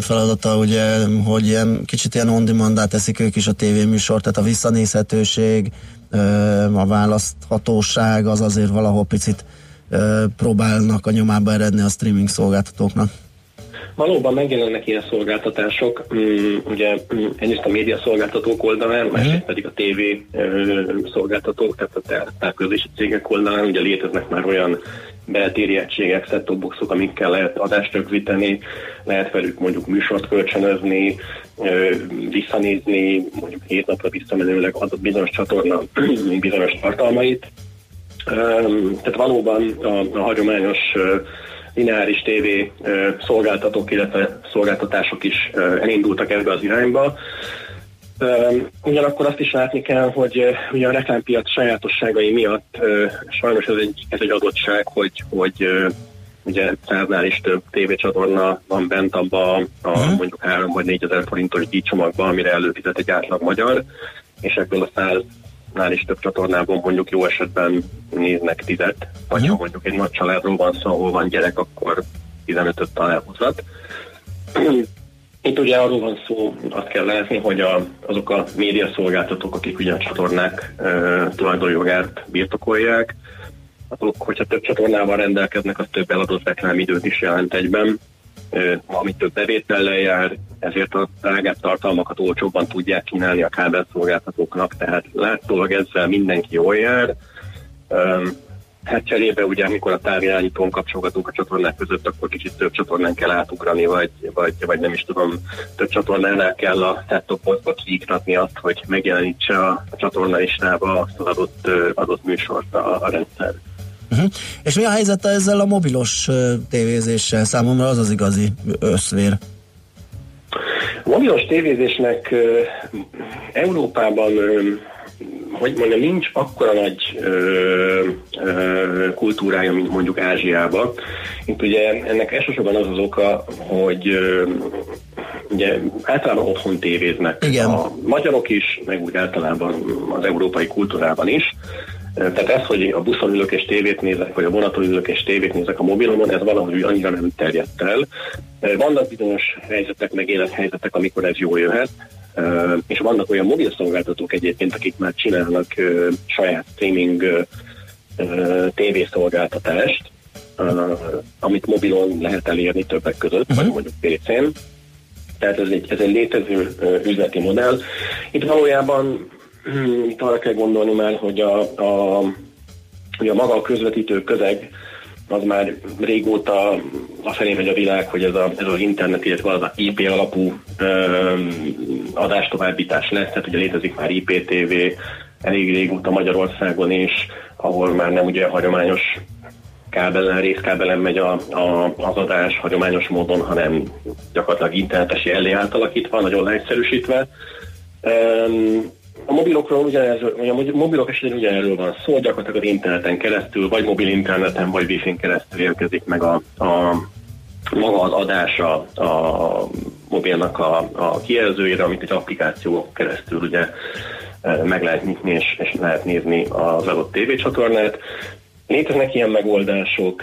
feladata ugye, hogy ilyen, kicsit ilyen on teszik ők is a tévéműsort, tehát a visszanézhetőség, a választhatóság az azért valahol picit próbálnak a nyomába eredni a streaming szolgáltatóknak. Valóban megjelennek ilyen szolgáltatások, mm, ugye mm, egyrészt a média szolgáltatók oldalán, másrészt pedig a TV szolgáltatók, tehát a távközlési cégek oldalán, ugye léteznek már olyan beltéri egységek, set boxok, amikkel lehet adást rögzíteni, lehet velük mondjuk műsort kölcsönözni, visszanézni, mondjuk hét napra visszamenőleg adott bizonyos csatorna bizonyos tartalmait. Tehát valóban a, a hagyományos lineáris TV ö, szolgáltatók, illetve szolgáltatások is elindultak ebbe az irányba. Ugyanakkor azt is látni kell, hogy ugye a reklámpiac sajátosságai miatt sajnos ez egy, ez egy adottság, hogy, hogy ugye száznál is több tévécsatorna van bent abba a mondjuk 3 vagy 4 ezer forintos díjcsomagban, amire előfizet egy átlag magyar, és ebből a száznál is több csatornában mondjuk jó esetben néznek tizet, vagy ha mondjuk egy nagy családról van szó, ahol van gyerek, akkor 15-öt talán hozat. Itt ugye arról van szó, azt kell látni, hogy a, azok a médiaszolgáltatók, akik ugye a csatornák e, tulajdonjogát birtokolják, azok, hogyha több csatornával rendelkeznek, az több eladott reklámidőt is jelent egyben, ami több bevétellel jár, ezért a drágább tartalmakat olcsóbban tudják kínálni a kábelszolgáltatóknak, tehát látszólag ezzel mindenki jól jár. Hát cserébe ugye, amikor a távirányítón kapcsolgatunk a csatornák között, akkor kicsit több csatornán kell átugrani, vagy, vagy, vagy nem is tudom, több csatornánál kell a set-top kiiktatni azt, hogy megjelenítse a, csatorna listába az adott, adott műsort a, a rendszer. Uh-huh. És mi a helyzet ezzel a mobilos tévézéssel? Számomra az az igazi összvér. A mobilos tévézésnek Európában hogy mondjam, nincs akkora nagy ö, ö, kultúrája, mint mondjuk Ázsiában. Itt ugye ennek elsősorban az az oka, hogy ö, ugye általában otthon tévéznek. Igen. A magyarok is, meg úgy általában az európai kultúrában is. Tehát ez, hogy a buszon ülök és tévét nézek, vagy a vonaton ülök és tévét nézek a mobilomon, ez valahogy annyira nem terjedt el. Vannak bizonyos helyzetek, meg élethelyzetek, amikor ez jól jöhet, és vannak olyan mobil szolgáltatók egyébként, akik már csinálnak saját streaming tévészolgáltatást, amit mobilon lehet elérni többek között, uh-huh. vagy mondjuk PC-n. Tehát ez egy, ez egy létező üzleti modell. Itt valójában itt arra kell gondolni már, hogy a, a, hogy a maga a közvetítő közeg az már régóta afelé megy a világ, hogy ez, a, ez az internet, illetve az a IP alapú ö, adástovábbítás lesz, tehát ugye létezik már IPTV elég régóta Magyarországon is, ahol már nem ugye hagyományos kábelen, részkábelen megy a, a, az adás hagyományos módon, hanem gyakorlatilag internetes jellé átalakítva, nagyon leegyszerűsítve. Um, a mobilokról ugyanez, vagy a mobilok esetén ugyanerről van szó, gyakorlatilag az interneten keresztül, vagy mobil interneten, vagy wifi-n keresztül érkezik meg a, a maga az adása a mobilnak a, a kijelzőjére, amit egy applikáció keresztül ugye meg lehet nyitni és, és lehet nézni az adott tévécsatornát. Léteznek ilyen megoldások.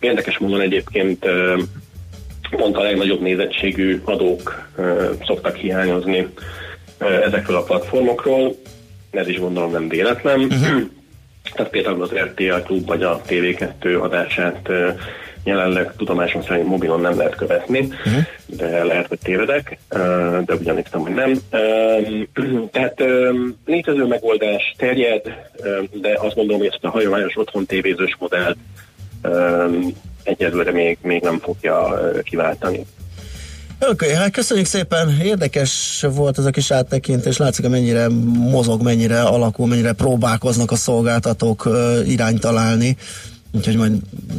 Érdekes módon egyébként pont a legnagyobb nézettségű adók szoktak hiányozni ezekről a platformokról. Ez is gondolom nem véletlen. Uh-huh. Tehát például az RTL Klub vagy a TV2 adását jelenleg tudomásom szerint mobilon nem lehet követni, uh-huh. de lehet, hogy tévedek, de ugyan hiszem, hogy nem. Tehát létező megoldás terjed, de azt gondolom, hogy ezt a hagyományos otthon tévézős modellt egyelőre még, még nem fogja kiváltani. Oké, okay, hát köszönjük szépen, érdekes volt ez a kis áttekintés, látszik, hogy mennyire mozog, mennyire alakul, mennyire próbálkoznak a szolgáltatók uh, irányt találni, úgyhogy majd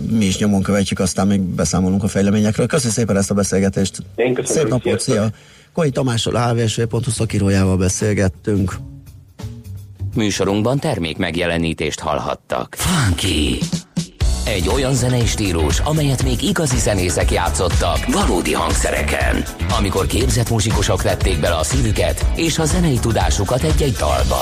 mi is nyomon követjük, aztán még beszámolunk a fejleményekről. Köszönjük szépen ezt a beszélgetést. Én köszönöm, Szép napot, szia! Koi Tamással, hvsv.hu szakírójával beszélgettünk. Műsorunkban termék megjelenítést hallhattak. Funky! Egy olyan zenei stílus, amelyet még igazi zenészek játszottak valódi hangszereken. Amikor képzett muzsikusok vették bele a szívüket és a zenei tudásukat egy-egy dalba.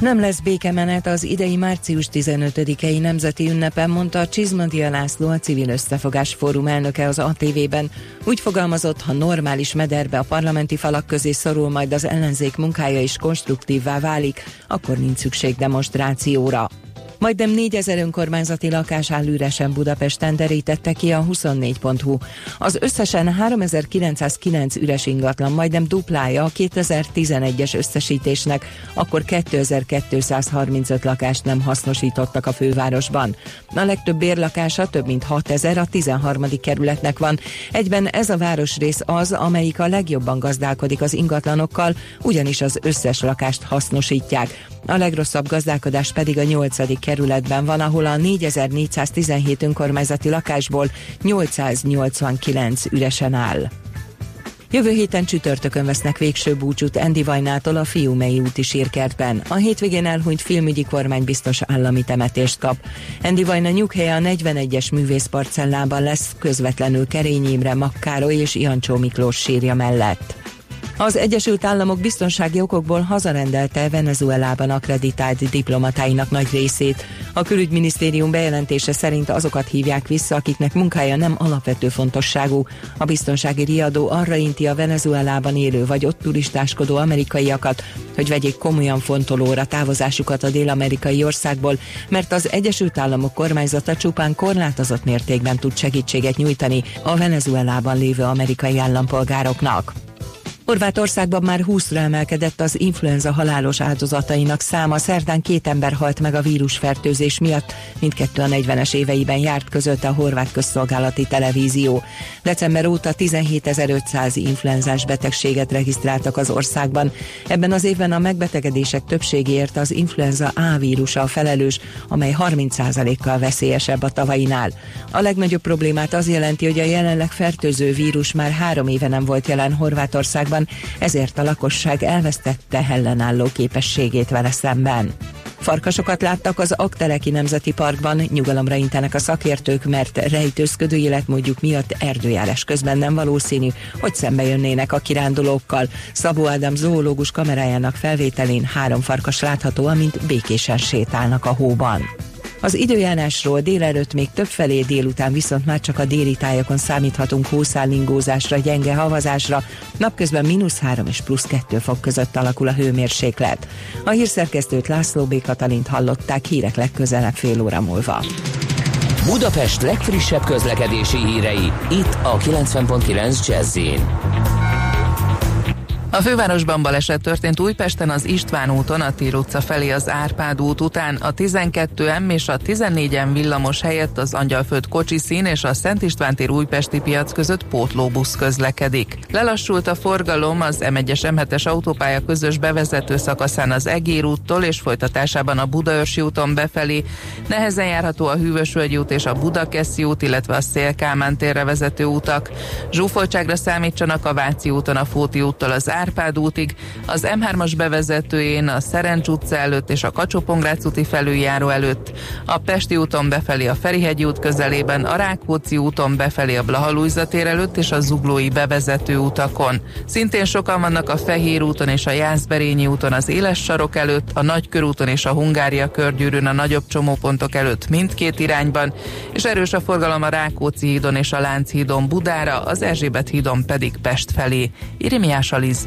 Nem lesz békemenet az idei március 15-i nemzeti ünnepen, mondta Csizmadia László, a Civil Összefogás Fórum elnöke az ATV-ben. Úgy fogalmazott, ha normális mederbe a parlamenti falak közé szorul majd az ellenzék munkája is konstruktívvá válik, akkor nincs szükség demonstrációra. Majdnem 4000 önkormányzati lakás áll üresen Budapesten, derítette ki a 24.hu. Az összesen 3909 üres ingatlan majdnem duplája a 2011-es összesítésnek, akkor 2235 lakást nem hasznosítottak a fővárosban. A legtöbb bérlakása több mint 6000 a 13. kerületnek van. Egyben ez a városrész az, amelyik a legjobban gazdálkodik az ingatlanokkal, ugyanis az összes lakást hasznosítják. A legrosszabb gazdálkodás pedig a 8. kerületben van, ahol a 4417 önkormányzati lakásból 889 üresen áll. Jövő héten csütörtökön vesznek végső búcsút Andy Vajnától a Fiumei úti sírkertben. A hétvégén elhunyt filmügyi kormány biztos állami temetést kap. Andy Vajna nyughelye a 41-es művészparcellában lesz, közvetlenül Kerény Imre, Makkároly és Jancsó Miklós sírja mellett. Az Egyesült Államok biztonsági okokból hazarendelte Venezuelában akreditált diplomatáinak nagy részét. A külügyminisztérium bejelentése szerint azokat hívják vissza, akiknek munkája nem alapvető fontosságú. A biztonsági riadó arra inti a Venezuelában élő vagy ott turistáskodó amerikaiakat, hogy vegyék komolyan fontolóra távozásukat a dél-amerikai országból, mert az Egyesült Államok kormányzata csupán korlátozott mértékben tud segítséget nyújtani a Venezuelában lévő amerikai állampolgároknak. Horvátországban már 20-ra emelkedett az influenza halálos áldozatainak száma. Szerdán két ember halt meg a vírusfertőzés miatt, mindkettő a 40-es éveiben járt között a horvát közszolgálati televízió. December óta 17.500 influenzás betegséget regisztráltak az országban. Ebben az évben a megbetegedések többségéért az influenza A vírusa a felelős, amely 30%-kal veszélyesebb a tavainál. A legnagyobb problémát az jelenti, hogy a jelenleg fertőző vírus már három éve nem volt jelen Horvátországban, ezért a lakosság elvesztette ellenálló képességét vele szemben. Farkasokat láttak az Akteleki Nemzeti Parkban, nyugalomra intenek a szakértők, mert rejtőzködő életmódjuk miatt erdőjárás közben nem valószínű, hogy szembe jönnének a kirándulókkal. Szabó Ádám zoológus kamerájának felvételén három farkas látható, amint békésen sétálnak a hóban. Az időjárásról délelőtt még többfelé délután viszont már csak a déli tájakon számíthatunk hószállingózásra, gyenge havazásra, napközben mínusz 3 és plusz 2 fok között alakul a hőmérséklet. A hírszerkesztőt László B. Katalint hallották hírek legközelebb fél óra múlva. Budapest legfrissebb közlekedési hírei, itt a 90.9 jazz a fővárosban baleset történt Újpesten az István úton, a Tír utca felé az Árpád út után, a 12M és a 14M villamos helyett az Angyalföld kocsi szín és a Szent István tér újpesti piac között pótlóbusz közlekedik. Lelassult a forgalom az M1-es M7-es autópálya közös bevezető szakaszán az Egér úttól és folytatásában a Budaörsi úton befelé. Nehezen járható a Hűvösvölgyi út és a Budakeszi út, illetve a Szélkámán térre vezető utak. Zsúfoltságra számítsanak a Váci úton a Fóti úttól az Árpád útig, az M3-as bevezetőjén a Szerencs utca előtt és a kacsó úti felüljáró előtt, a Pesti úton befelé a Ferihegy út közelében, a Rákóczi úton befelé a Blahalújza tér előtt és a Zuglói bevezető utakon. Szintén sokan vannak a Fehér úton és a Jászberényi úton az Éles sarok előtt, a Nagykörúton és a Hungária körgyűrűn a nagyobb csomópontok előtt mindkét irányban, és erős a forgalom a Rákóczi hídon és a Lánchídon Budára, az Erzsébet hídon pedig Pest felé. Irimiás Alisz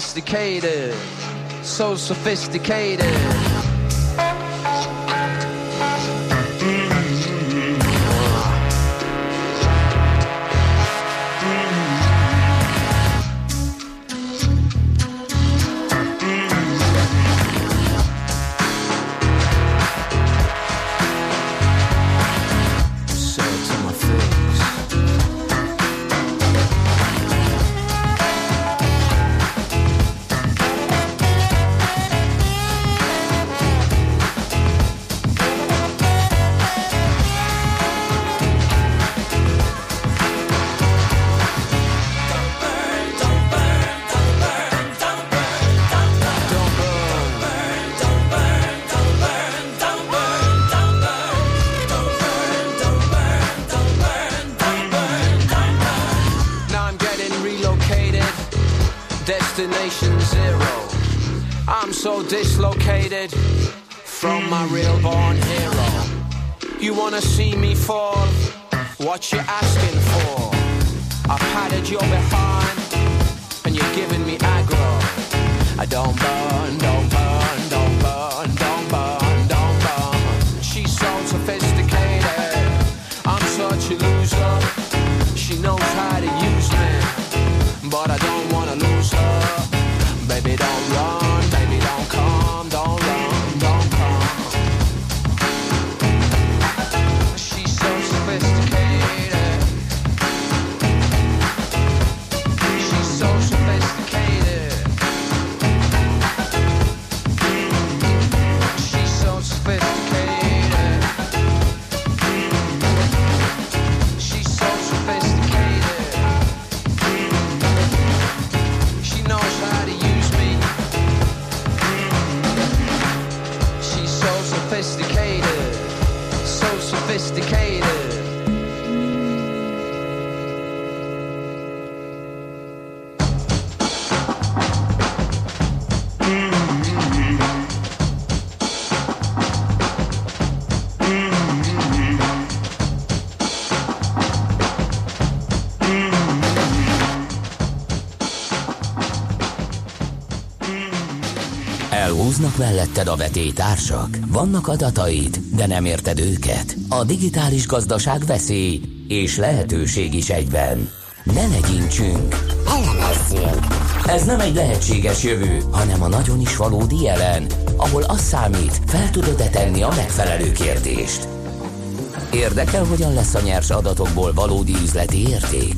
Sophisticated, so sophisticated. for Elhúznak melletted a vetétársak? Vannak adataid, de nem érted őket? A digitális gazdaság veszély és lehetőség is egyben. Ne legyintsünk! Elemezzünk! Ez nem egy lehetséges jövő, hanem a nagyon is valódi jelen, ahol az számít, fel tudod-e tenni a megfelelő kérdést. Érdekel, hogyan lesz a nyers adatokból valódi üzleti érték?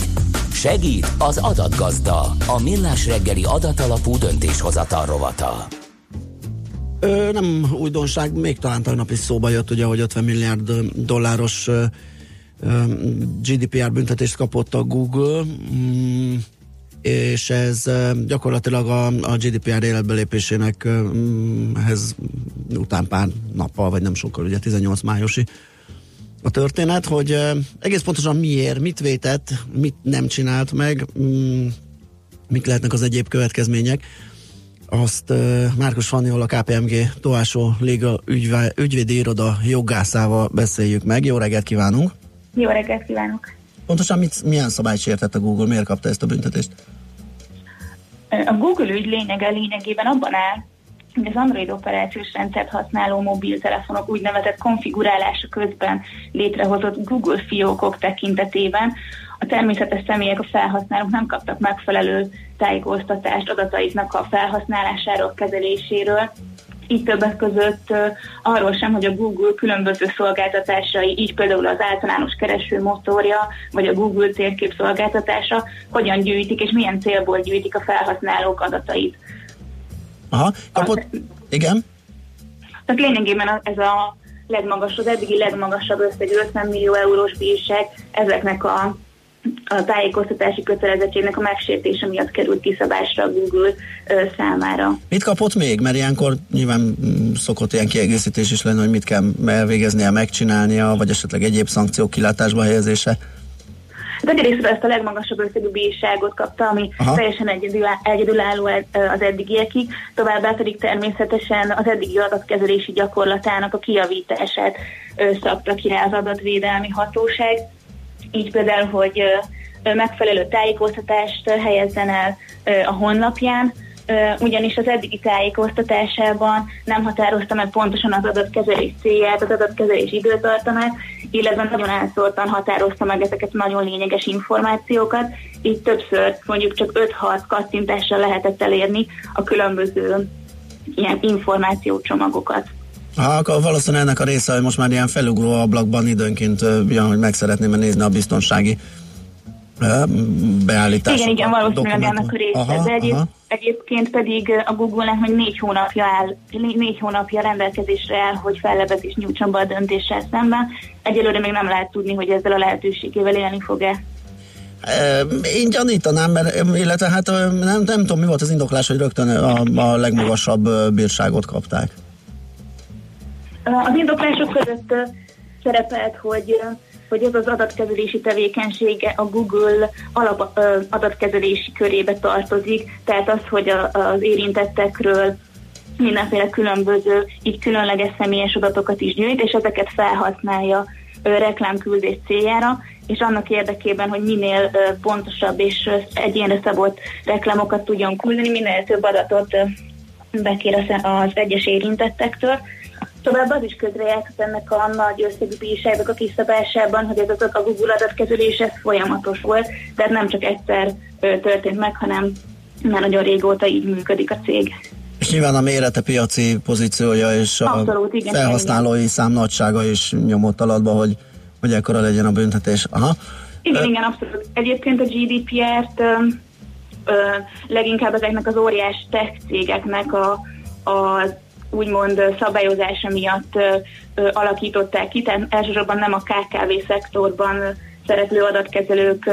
Segít az adatgazda, a millás reggeli adatalapú döntéshozatal rovata. Ö, nem újdonság, még talán tegnap is szóba jött, ugye, hogy 50 milliárd dolláros ö, ö, GDPR büntetést kapott a Google, mm, és ez gyakorlatilag a, a GDPR életbelépésének mm, ez után pár nappal, vagy nem sokkal, ugye 18 májusi a történet, hogy ö, egész pontosan miért, mit vétett, mit nem csinált meg, mm, mik lehetnek az egyéb következmények, azt Márkus Fannival, a KPMG Toásó Liga ügyve, ügyvédi iroda jogászával beszéljük meg. Jó reggelt kívánunk! Jó reggelt kívánok! Pontosan mit, milyen szabályt sértett a Google? Miért kapta ezt a büntetést? A Google ügy lényege lényegében abban áll, hogy az Android operációs rendszert használó mobiltelefonok úgynevezett konfigurálása közben létrehozott Google fiókok tekintetében a természetes személyek, a felhasználók nem kaptak megfelelő tájékoztatást adataiknak a felhasználásáról, kezeléséről, így többek között arról sem, hogy a Google különböző szolgáltatásai, így például az általános kereső motorja, vagy a Google térkép szolgáltatása hogyan gyűjtik, és milyen célból gyűjtik a felhasználók adatait. Aha, kapott, igen? Tehát lényegében ez a legmagasabb, az eddigi legmagasabb összeg 50 millió eurós bírság ezeknek a, a tájékoztatási kötelezettségnek a megsértése miatt került kiszabásra a Google számára. Mit kapott még? Mert ilyenkor nyilván mm, szokott ilyen kiegészítés is lenni, hogy mit kell elvégeznie, megcsinálnia, vagy esetleg egyéb szankciók kilátásba helyezése. Hát egyrésztről ezt a legmagasabb összegű bírságot kapta, ami Aha. Teljesen egyedül- egyedülálló ed- az eddigiekig, továbbá pedig természetesen az eddigi adatkezelési gyakorlatának a kijavítását ö, szabta ki rá az adatvédelmi hatóság. Így például, hogy megfelelő tájékoztatást helyezzen el a honlapján, ugyanis az eddigi tájékoztatásában nem határozta meg pontosan az adatkezelés célját, az adatkezelés időtartamát, illetve nagyon elszórtan határozta meg ezeket nagyon lényeges információkat, így többször mondjuk csak 5-6 kattintással lehetett elérni a különböző ilyen információcsomagokat. Ha, akkor valószínűleg ennek a része, hogy most már ilyen felugró ablakban időnként olyan, hogy meg szeretném nézni a biztonsági beállításokat. Igen, igen, valószínűleg ennek a része. Aha, De egyéb, aha. egyébként pedig a Google-nek hogy négy hónapja áll, né- négy hónapja rendelkezésre áll, hogy fellebezés nyújtson be a döntéssel szemben. Egyelőre még nem lehet tudni, hogy ezzel a lehetőségével élni fog-e. Én gyanítanám, mert, illetve hát nem, nem tudom, mi volt az indoklás, hogy rögtön a, a legmagasabb bírságot kapták. Az indoklások között szerepelt, hogy hogy ez az adatkezelési tevékenysége a Google alap adatkezelési körébe tartozik, tehát az, hogy az érintettekről mindenféle különböző, így különleges személyes adatokat is gyűjt, és ezeket felhasználja reklámküldés céljára, és annak érdekében, hogy minél pontosabb és egyénre szabott reklámokat tudjon küldeni, minél több adatot bekér az egyes érintettektől. Tovább az is közrejátszott ennek a nagy összegű bírságok a kiszabásában, hogy ez az a Google adatkezelés ez folyamatos volt, tehát nem csak egyszer ö, történt meg, hanem már nagyon régóta így működik a cég. És nyilván a mérete, piaci pozíciója és a Abszolút, igen, felhasználói szám nagysága is nyomott alatba, hogy, hogy ekkora legyen a büntetés. Aha. Igen, igen, abszolút. Egyébként a GDPR-t ö, ö, leginkább ezeknek az óriás tech cégeknek a, a úgymond szabályozása miatt alakították ki, tehát elsősorban nem a KKV szektorban szereplő adatkezelők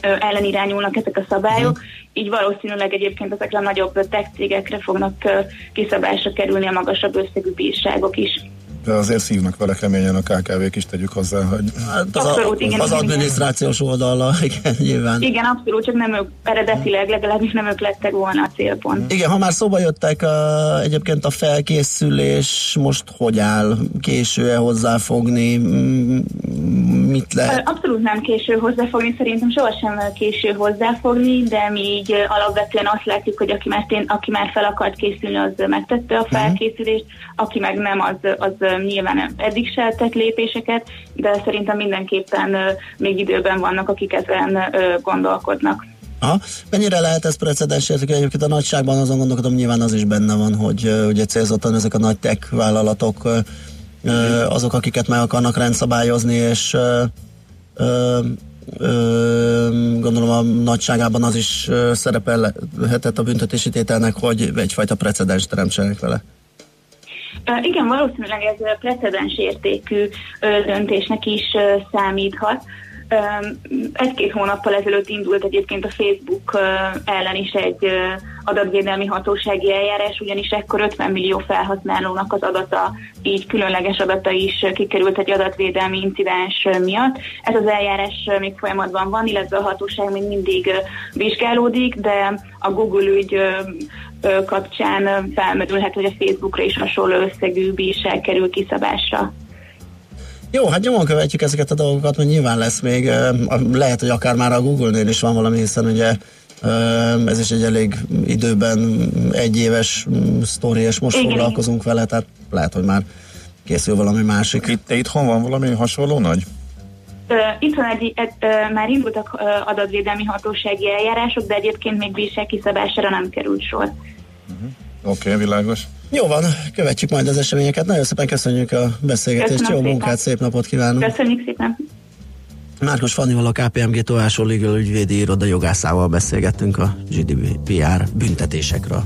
ellen irányulnak ezek a szabályok, így valószínűleg egyébként ezekre a nagyobb tech cégekre fognak kiszabásra kerülni a magasabb összegű bírságok is. De azért szívnak vele keményen a KKV-k is tegyük hozzá, hogy Hát az, Abszolút, a, igen, az adminisztrációs oldala, igen, nyilván. Igen, abszolút, csak nem ők eredetileg, legalábbis nem ők lettek volna a célpont. Igen, ha már szóba jöttek, uh, egyébként a felkészülés most hogy áll? Késő-e hozzáfogni? Mm, Mit lehet? Abszolút nem késő hozzáfogni, szerintem sohasem késő hozzáfogni, de mi így alapvetően azt látjuk, hogy aki már, tén, aki már fel akart készülni, az megtette a felkészülést, aki meg nem, az, az nyilván eddig se tett lépéseket, de szerintem mindenképpen még időben vannak, akik ezen gondolkodnak. Aha. Mennyire lehet ez precedens értékű? Egyébként a nagyságban azon gondolkodom, nyilván az is benne van, hogy ugye célzottan ezek a nagy tech vállalatok azok, akiket meg akarnak rendszabályozni, és gondolom a nagyságában az is szerepelhetett a büntetési tételnek, hogy egyfajta precedens teremtsenek vele. Igen, valószínűleg ez precedens értékű döntésnek is számíthat. Egy-két hónappal ezelőtt indult egyébként a Facebook ellen is egy adatvédelmi hatósági eljárás, ugyanis ekkor 50 millió felhasználónak az adata, így különleges adata is kikerült egy adatvédelmi incidens miatt. Ez az eljárás még folyamatban van, illetve a hatóság még mindig vizsgálódik, de a Google ügy kapcsán felmerülhet, hogy a Facebookra is hasonló összegű bírság kerül kiszabásra. Jó, hát nyomon követjük ezeket a dolgokat, mert nyilván lesz még, lehet, hogy akár már a Google-nél is van valami, hiszen ugye ez is egy elég időben egyéves mm, sztori, és most Igen. foglalkozunk vele, tehát lehet, hogy már készül valami másik. Itt, itthon van valami hasonló nagy? Itt van egy, egy, már indultak adatvédelmi hatósági eljárások, de egyébként még bírság kiszabására nem került sor. Oké, okay, világos. Jó van, követjük majd az eseményeket. Nagyon szépen köszönjük a beszélgetést. Köszönöm Jó szépen. munkát, szép napot kívánunk. Köszönjük szépen. Márkos Fannival, a KPMG Továsó Legal ügyvédi iroda jogászával beszélgettünk a GDPR büntetésekről.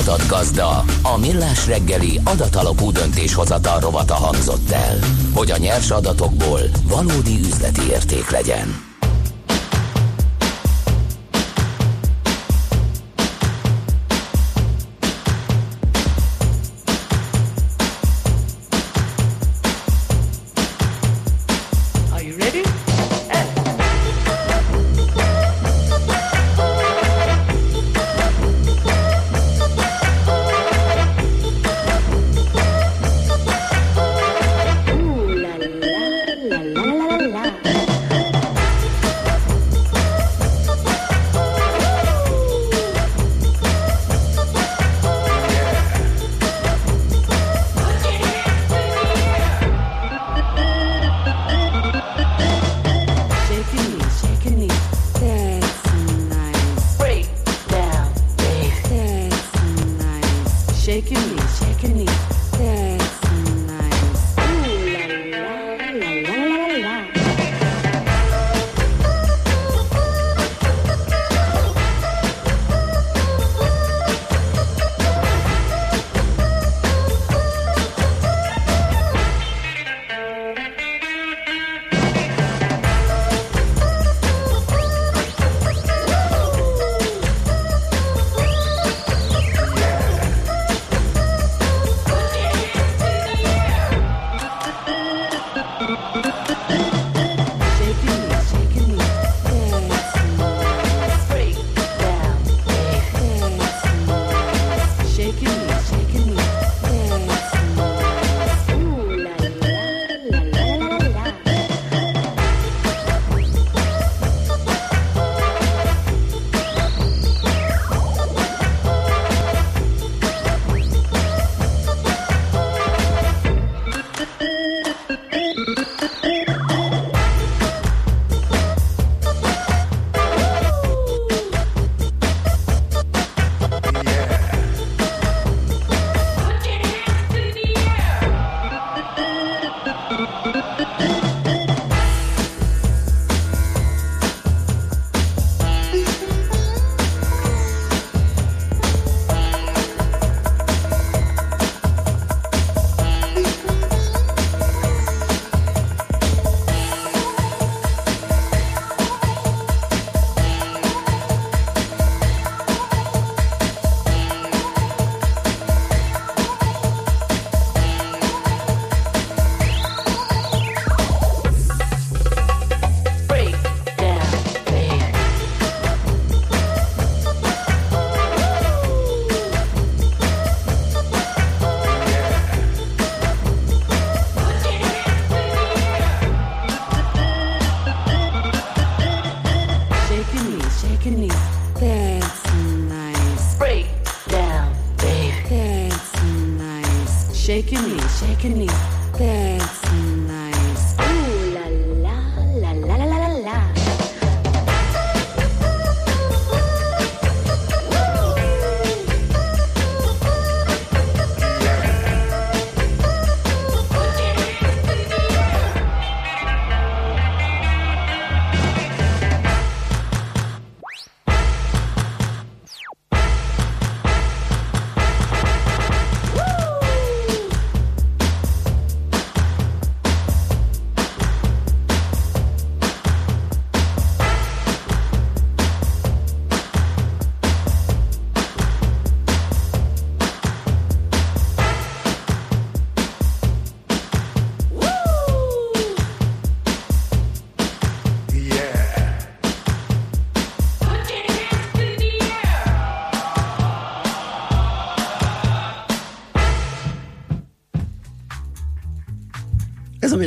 Adatgazda, a millás reggeli adatalapú döntéshozatal rovata hangzott el, hogy a nyers adatokból valódi üzleti érték legyen.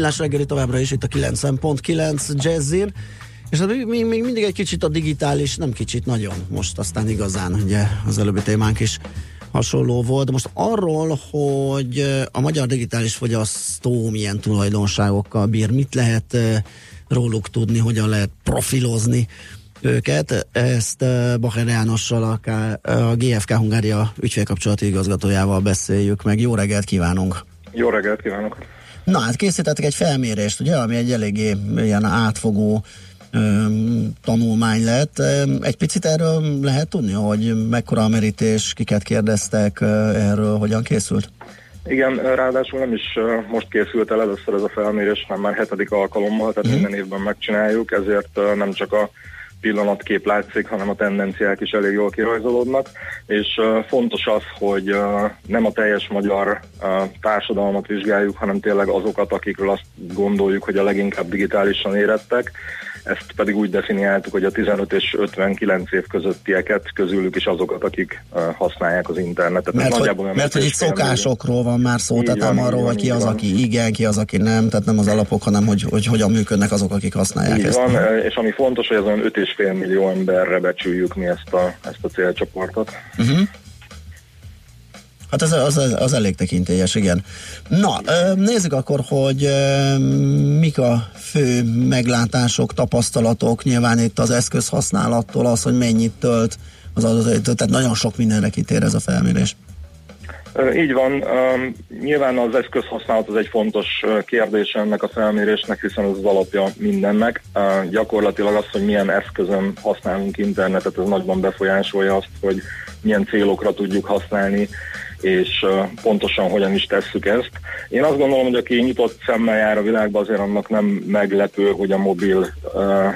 Millás reggeli továbbra is itt a 90.9 Jazzin, és hát még, még, mindig egy kicsit a digitális, nem kicsit, nagyon most aztán igazán, ugye az előbbi témánk is hasonló volt. De most arról, hogy a magyar digitális fogyasztó milyen tulajdonságokkal bír, mit lehet eh, róluk tudni, hogyan lehet profilozni őket. Ezt Bacher Jánossal, a, K- a GFK Hungária ügyfélkapcsolati igazgatójával beszéljük meg. Jó reggelt kívánunk! Jó reggelt kívánok! Na hát készítettek egy felmérést, ugye, ami egy eléggé ilyen átfogó öm, tanulmány lett. Egy picit erről lehet tudni, hogy mekkora a merítés, kiket kérdeztek erről, hogyan készült? Igen, ráadásul nem is most készült el először ez a felmérés, hanem már hetedik alkalommal, tehát minden évben megcsináljuk, ezért nem csak a pillanatkép látszik, hanem a tendenciák is elég jól kirajzolódnak, és fontos az, hogy nem a teljes magyar társadalmat vizsgáljuk, hanem tényleg azokat, akikről azt gondoljuk, hogy a leginkább digitálisan érettek, ezt pedig úgy definiáltuk, hogy a 15 és 59 év közöttieket, közülük is azokat, akik használják az internetet. Mert, hogy, olyan mert hogy itt 5,5 millió. szokásokról van már szó, Így tehát van, nem arról, hogy ki az, van. aki igen, ki az, aki nem, tehát nem az alapok, hanem hogy, hogy hogyan működnek azok, akik használják Így ezt. van, és ami fontos, hogy azon 5,5 millió emberre becsüljük mi ezt a, ezt a célcsoportot. Uh-huh. Hát az, az, az elég tekintélyes, igen. Na, nézzük akkor, hogy mik a fő meglátások, tapasztalatok, nyilván itt az eszközhasználattól az, hogy mennyit tölt, az adatait, tehát nagyon sok mindenre kitér ez a felmérés. Így van, nyilván az eszközhasználat az egy fontos kérdés ennek a felmérésnek, hiszen ez az alapja mindennek. Gyakorlatilag az, hogy milyen eszközön használunk internetet, ez nagyban befolyásolja azt, hogy milyen célokra tudjuk használni, és pontosan hogyan is tesszük ezt. Én azt gondolom, hogy aki nyitott szemmel jár a világba, azért annak nem meglepő, hogy a mobil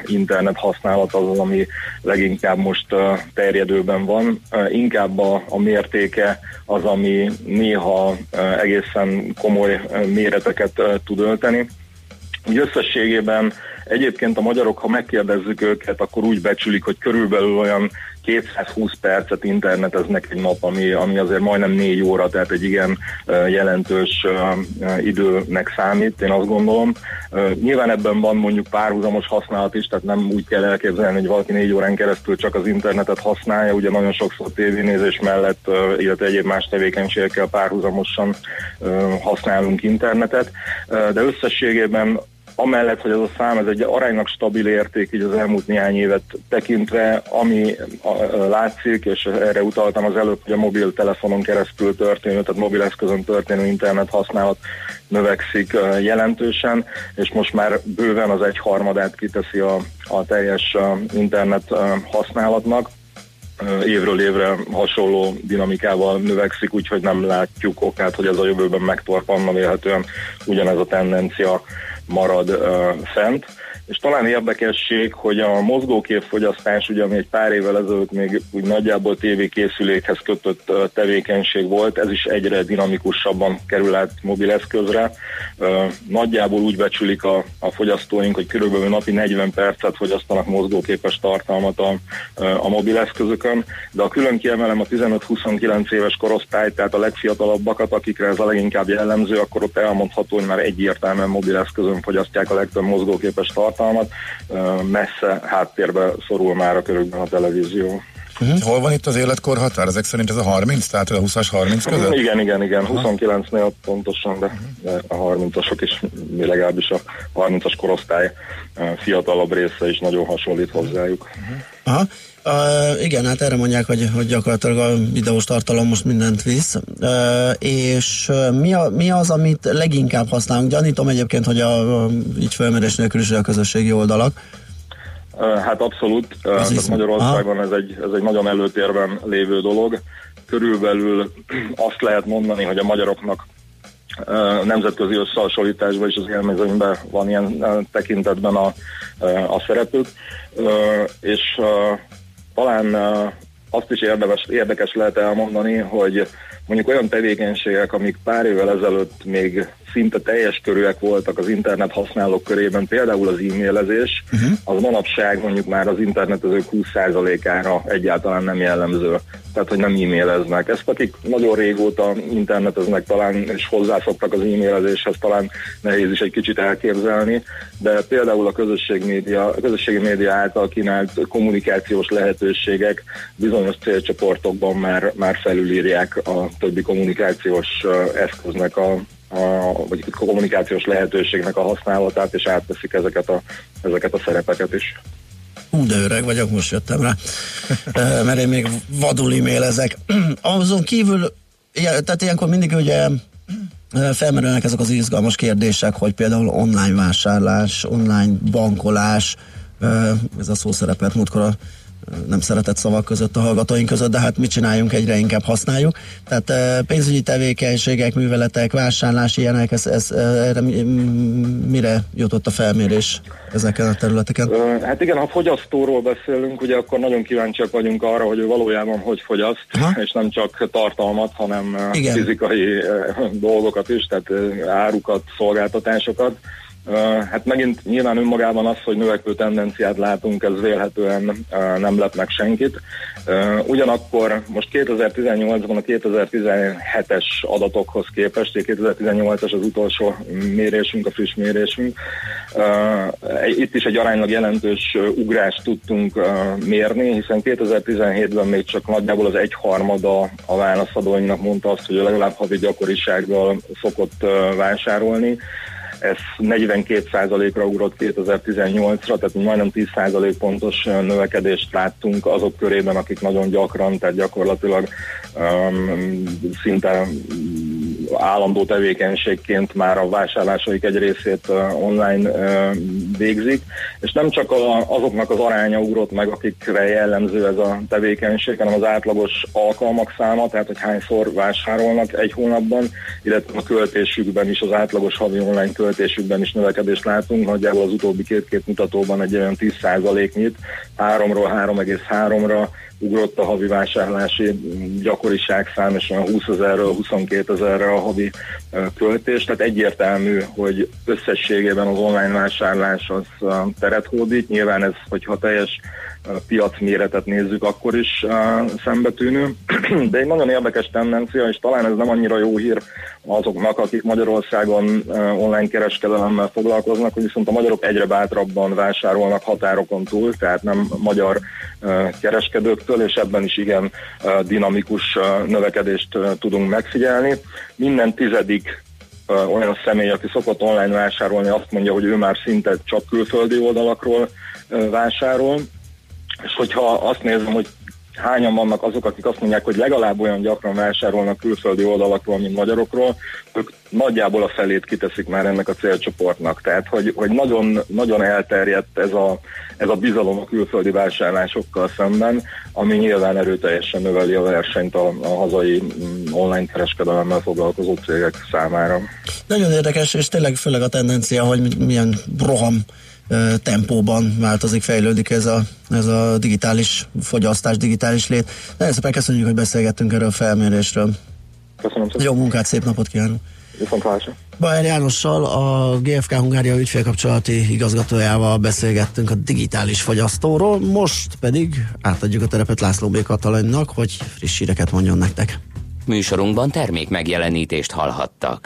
internet használat az, ami leginkább most terjedőben van. Inkább a, a mértéke az, ami néha egészen komoly méreteket tud ölteni. Úgy összességében egyébként a magyarok, ha megkérdezzük őket, akkor úgy becsülik, hogy körülbelül olyan 220 percet interneteznek egy nap, ami, ami azért majdnem négy óra, tehát egy igen jelentős időnek számít, én azt gondolom. Nyilván ebben van mondjuk párhuzamos használat is, tehát nem úgy kell elképzelni, hogy valaki négy órán keresztül csak az internetet használja, ugye nagyon sokszor tévénézés mellett, illetve egyéb más tevékenységekkel párhuzamosan használunk internetet, de összességében amellett, hogy ez a szám ez egy aránylag stabil érték így az elmúlt néhány évet tekintve, ami látszik, és erre utaltam az előbb, hogy a mobiltelefonon keresztül történő, tehát mobileszközön történő internet használat növekszik jelentősen, és most már bőven az egyharmadát kiteszi a, a teljes internet használatnak. Évről évre hasonló dinamikával növekszik, úgyhogy nem látjuk okát, hogy ez a jövőben megtorpanna vélhetően ugyanez a tendencia marad fent. És talán érdekesség, hogy a mozgóképfogyasztás, ugye, ami egy pár évvel ezelőtt még úgy nagyjából tévékészülékhez kötött tevékenység volt, ez is egyre dinamikusabban kerül át mobileszközre. Nagyjából úgy becsülik a, a fogyasztóink, hogy körülbelül napi 40 percet fogyasztanak mozgóképes tartalmat a, a mobileszközökön, de a külön kiemelem a 15-29 éves korosztály, tehát a legfiatalabbakat, akikre ez a leginkább jellemző, akkor ott elmondható, hogy már egyértelműen mobileszközön fogyasztják a legtöbb mozgóképes tartalmat, Ö, messze háttérbe szorul már a körükben a televízió. Uh-huh. Hol van itt az életkor határ? Ezek szerint ez a 30, tehát a 20-as 30 között? Igen, igen, igen, 29-nél pontosan, de, de a 30-asok is, legalábbis a 30-as korosztály ö, fiatalabb része is nagyon hasonlít hozzájuk. Aha. Uh, igen, hát erre mondják, hogy, hogy gyakorlatilag a videós tartalom most mindent visz. Uh, és uh, mi, a, mi az, amit leginkább használunk? Gyanítom egyébként, hogy a, a így felmérés nélkül is a közösségi oldalak. Ö, Hát abszolút, Ö, tehát Magyarországon ez egy, ez egy nagyon előtérben lévő dolog. Körülbelül azt lehet mondani, hogy a magyaroknak nemzetközi összehasonlításban is az élmezőnyben van ilyen tekintetben a, a szerepük, és talán azt is érdemes, érdekes lehet elmondani, hogy mondjuk olyan tevékenységek, amik pár évvel ezelőtt még szinte teljes körűek voltak az internet használók körében, például az e-mailezés, uh-huh. az manapság mondjuk már az internetezők 20%-ára egyáltalán nem jellemző. Tehát, hogy nem e-maileznek. Ezt akik nagyon régóta interneteznek talán, és hozzászoktak az e-mailezéshez, talán nehéz is egy kicsit elképzelni, de például a közösség média, a közösségi média által kínált kommunikációs lehetőségek bizonyos célcsoportokban már, már felülírják a többi kommunikációs eszköznek a, a, vagy a kommunikációs lehetőségnek a használatát, és átveszik ezeket a, ezeket a szerepeket is. Hú, de öreg vagyok, most jöttem rá, mert én még vadul e-mailezek. Azon kívül, tehát ilyenkor mindig ugye felmerülnek ezek az izgalmas kérdések, hogy például online vásárlás, online bankolás, ez a szó szerepelt múltkor a nem szeretett szavak között a hallgatóink között, de hát mit csináljunk, egyre inkább használjuk. Tehát ö, pénzügyi tevékenységek, műveletek, vásárlás, ilyenek, ez, ez, ö, erre mi- mire jutott a felmérés ezeken a területeken? Hát igen, ha fogyasztóról beszélünk, ugye akkor nagyon kíváncsiak vagyunk arra, hogy ő valójában hogy fogyaszt, és nem csak tartalmat, hanem Igen. fizikai ö, dolgokat is, tehát árukat, szolgáltatásokat. Hát megint nyilván önmagában az, hogy növekvő tendenciát látunk, ez vélhetően nem lep meg senkit. Ugyanakkor most 2018-ban a 2017-es adatokhoz képest, ugye 2018-as az utolsó mérésünk, a friss mérésünk, itt is egy aránylag jelentős ugrást tudtunk mérni, hiszen 2017-ben még csak nagyjából az egyharmada a válaszadóinknak mondta azt, hogy legalább havi gyakorisággal szokott vásárolni. Ez 42%-ra ugrott 2018-ra, tehát majdnem 10% pontos növekedést láttunk azok körében, akik nagyon gyakran, tehát gyakorlatilag um, szinte állandó tevékenységként már a vásárlásaik egy részét online végzik, és nem csak azoknak az aránya ugrott meg, akikre jellemző ez a tevékenység, hanem az átlagos alkalmak száma, tehát hogy hányszor vásárolnak egy hónapban, illetve a költésükben is, az átlagos havi online költésükben is növekedést látunk, nagyjából az utóbbi két-két mutatóban egy olyan 10%-nyit, 3-ról 3,3-ra ugrott a havi vásárlási gyakoriság szám, és olyan 20 ezerről 22 ezerre a havi költés, tehát egyértelmű, hogy összességében az online vásárlás az teret hódít, nyilván ez, hogyha teljes ö, piacméretet nézzük, akkor is uh, szembetűnő, de egy nagyon érdekes tendencia, és talán ez nem annyira jó hír azoknak, akik Magyarországon uh, online kereskedelemmel foglalkoznak, hogy viszont a magyarok egyre bátrabban vásárolnak határokon túl, tehát nem magyar uh, kereskedőktől, és ebben is igen dinamikus növekedést tudunk megfigyelni. Minden tizedik olyan személy, aki szokott online vásárolni, azt mondja, hogy ő már szinte csak külföldi oldalakról vásárol, és hogyha azt nézem, hogy hányan vannak azok, akik azt mondják, hogy legalább olyan gyakran vásárolnak külföldi oldalakról, mint magyarokról, ők nagyjából a felét kiteszik már ennek a célcsoportnak. Tehát, hogy, hogy nagyon, nagyon elterjedt ez a, ez a bizalom a külföldi vásárlásokkal szemben, ami nyilván erőteljesen növeli a versenyt a, a hazai mm, online kereskedelemmel foglalkozó cégek számára. Nagyon érdekes, és tényleg főleg a tendencia, hogy mi- milyen roham tempóban változik, fejlődik ez a, ez a digitális fogyasztás, digitális lét. Nagyon szépen köszönjük, hogy beszélgettünk erről a felmérésről. Köszönöm szépen. Jó munkát, szép napot kívánunk! Viszontlátásra! Bajer Jánossal, a GFK Hungária ügyfélkapcsolati igazgatójával beszélgettünk a digitális fogyasztóról, most pedig átadjuk a terepet László B. Katalanynak, hogy friss híreket mondjon nektek. Műsorunkban termék megjelenítést hallhattak.